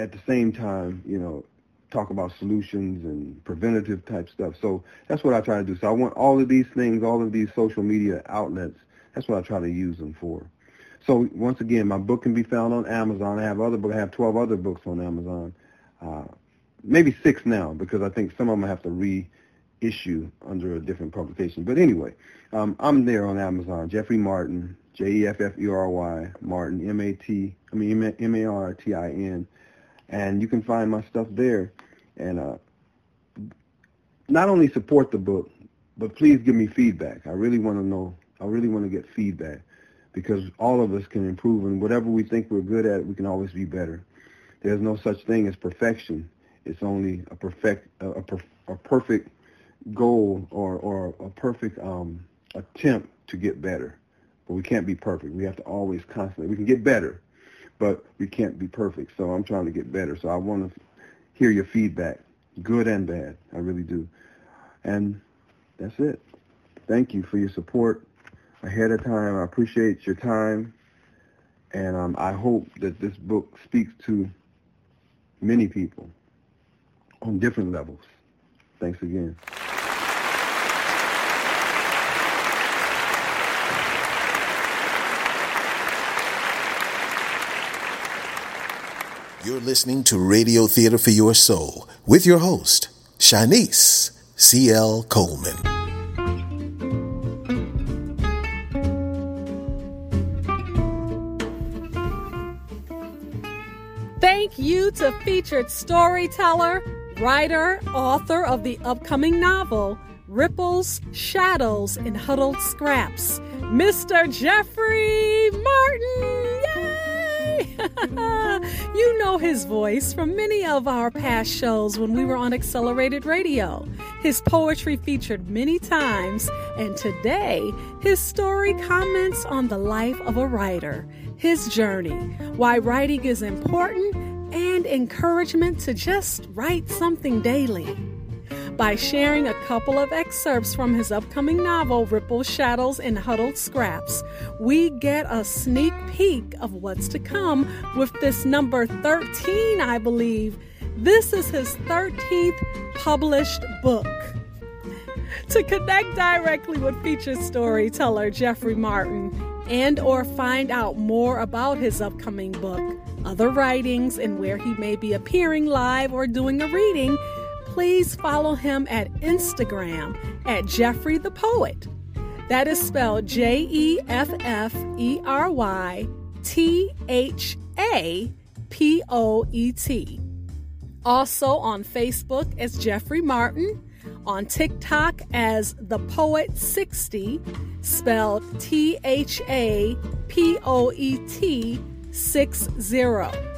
at the same time, you know, talk about solutions and preventative type stuff. So that's what I try to do. So I want all of these things, all of these social media outlets. That's what I try to use them for. So once again, my book can be found on Amazon. I have other book. I have 12 other books on Amazon. Uh, maybe six now because I think some of them I have to reissue under a different publication. But anyway, um, I'm there on Amazon. Jeffery Martin, J-E-F-F-E-R-Y, Martin, M-A-T, I mean M-A-R-T-I-N. And you can find my stuff there. And uh, not only support the book, but please give me feedback. I really want to know, I really want to get feedback because all of us can improve and whatever we think we're good at, we can always be better. There's no such thing as perfection. It's only a perfect, a, a, a perfect goal or, or a perfect um, attempt to get better. But we can't be perfect. We have to always constantly, we can get better, but we can't be perfect. So I'm trying to get better. So I want to hear your feedback, good and bad. I really do. And that's it. Thank you for your support ahead of time. I appreciate your time. And um, I hope that this book speaks to many people on different levels. Thanks again. You're listening to Radio Theater for Your Soul with your host, Shonnese C.L. Coleman. Thank you to featured storyteller, writer, author of the upcoming novel, Ripples, Shadows, and Huddled Scraps, Mr. Jeffery Martin. *laughs* You know his voice from many of our past shows when we were on Accelerated Radio. His poetry featured many times, and today his story comments on the life of a writer, his journey, why writing is important and encouragement to just write something daily. By sharing a couple of excerpts from his upcoming novel, Ripples, Shadows, and Huddled Scraps, we get a sneak peek of what's to come with this number 13, I believe. This is his 13th published book. To connect directly with featured storyteller Jeffery Martin and or find out more about his upcoming book, other writings, and where he may be appearing live or doing a reading, please follow him at Instagram at Jeffery the Poet. That is spelled J E F F E R Y T H A P O E T. Also on Facebook as Jeffery Martin, on TikTok as The Poet 60, spelled T H A P O E T 60.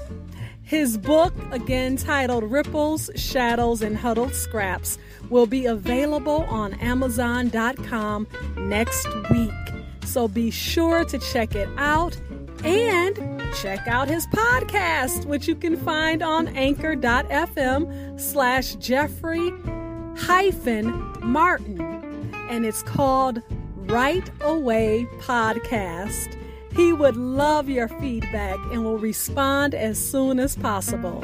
His book, again titled Ripples, Shadows, and Huddled Scraps, will be available on Amazon.com next week. So be sure to check it out and check out his podcast, which you can find on anchor.fm slash Jeffery hyphen Martin. And it's called Right Away Podcast. He would love your feedback and will respond as soon as possible.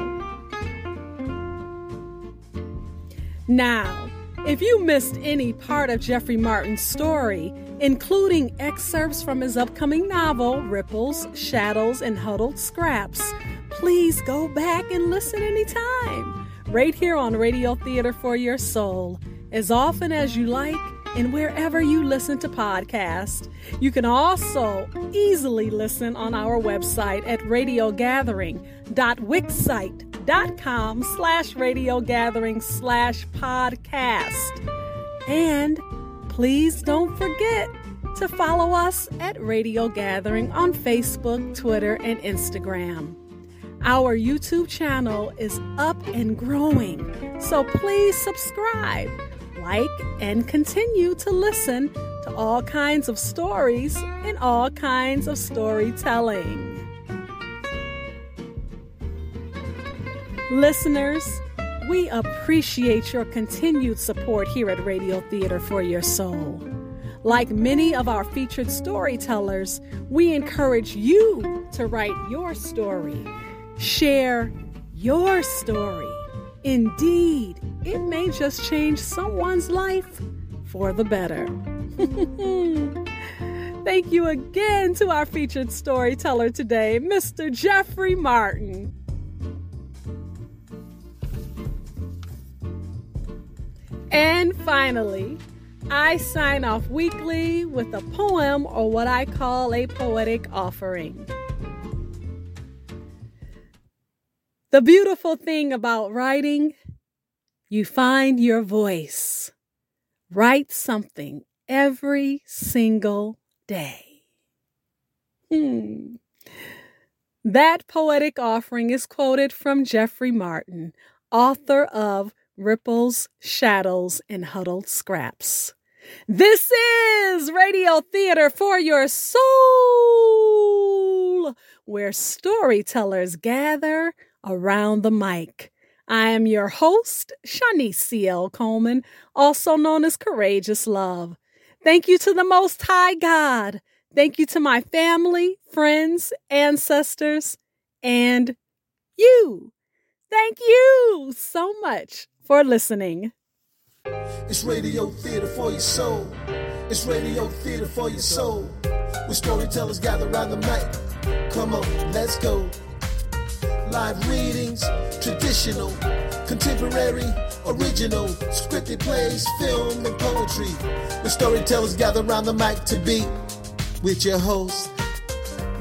Now, if you missed any part of Jeffery Martin's story, including excerpts from his upcoming novel, Ripples, Shadows, and Huddled Scraps, please go back and listen anytime, right here on Radio Theater for Your Soul, as often as you like and wherever you listen to podcasts. You can also easily listen on our website at radiogathering.wixsite.com slash radiogathering slash podcast. And please don't forget to follow us at Radio Gathering on Facebook, Twitter, and Instagram. Our YouTube channel is up and growing, so please subscribe like and continue to listen to all kinds of stories and all kinds of storytelling. Listeners, we appreciate your continued support here at Radio Theater for Your Soul. Like many of our featured storytellers, we encourage you to write your story, share your story Indeed, it may just change someone's life for the better. *laughs* Thank you again to our featured storyteller today, Mr. Jeffery Martin. And finally, I sign off weekly with a poem or what I call a poetic offering. The beautiful thing about writing, you find your voice. Write something every single day. Hmm. That poetic offering is quoted from Jeffery Martin, author of Ripples, Shadows, and Huddled Scraps. This is Radio Theater for Your Soul, where storytellers gather around the mic. I am your host, Shonnese C.L. Coleman, also known as Courageous Love. Thank you to the Most High God. Thank you to my family, friends, ancestors, and you. Thank you so much for listening. It's radio theater for your soul. It's radio theater for your soul. Where storytellers gather around the mic. Come on, let's go. Live readings, traditional, contemporary, original, scripted plays, film, and poetry. Where storytellers gather around the mic to be with your host,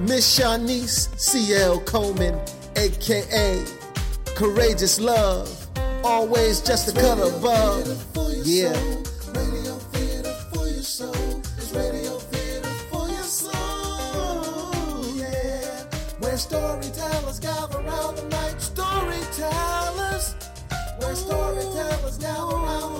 Miss Shonnese C.L. Coleman, aka Courageous Love always just a cut above. Yeah. Where storytellers gather around the night. Storytellers. Where storytellers gather round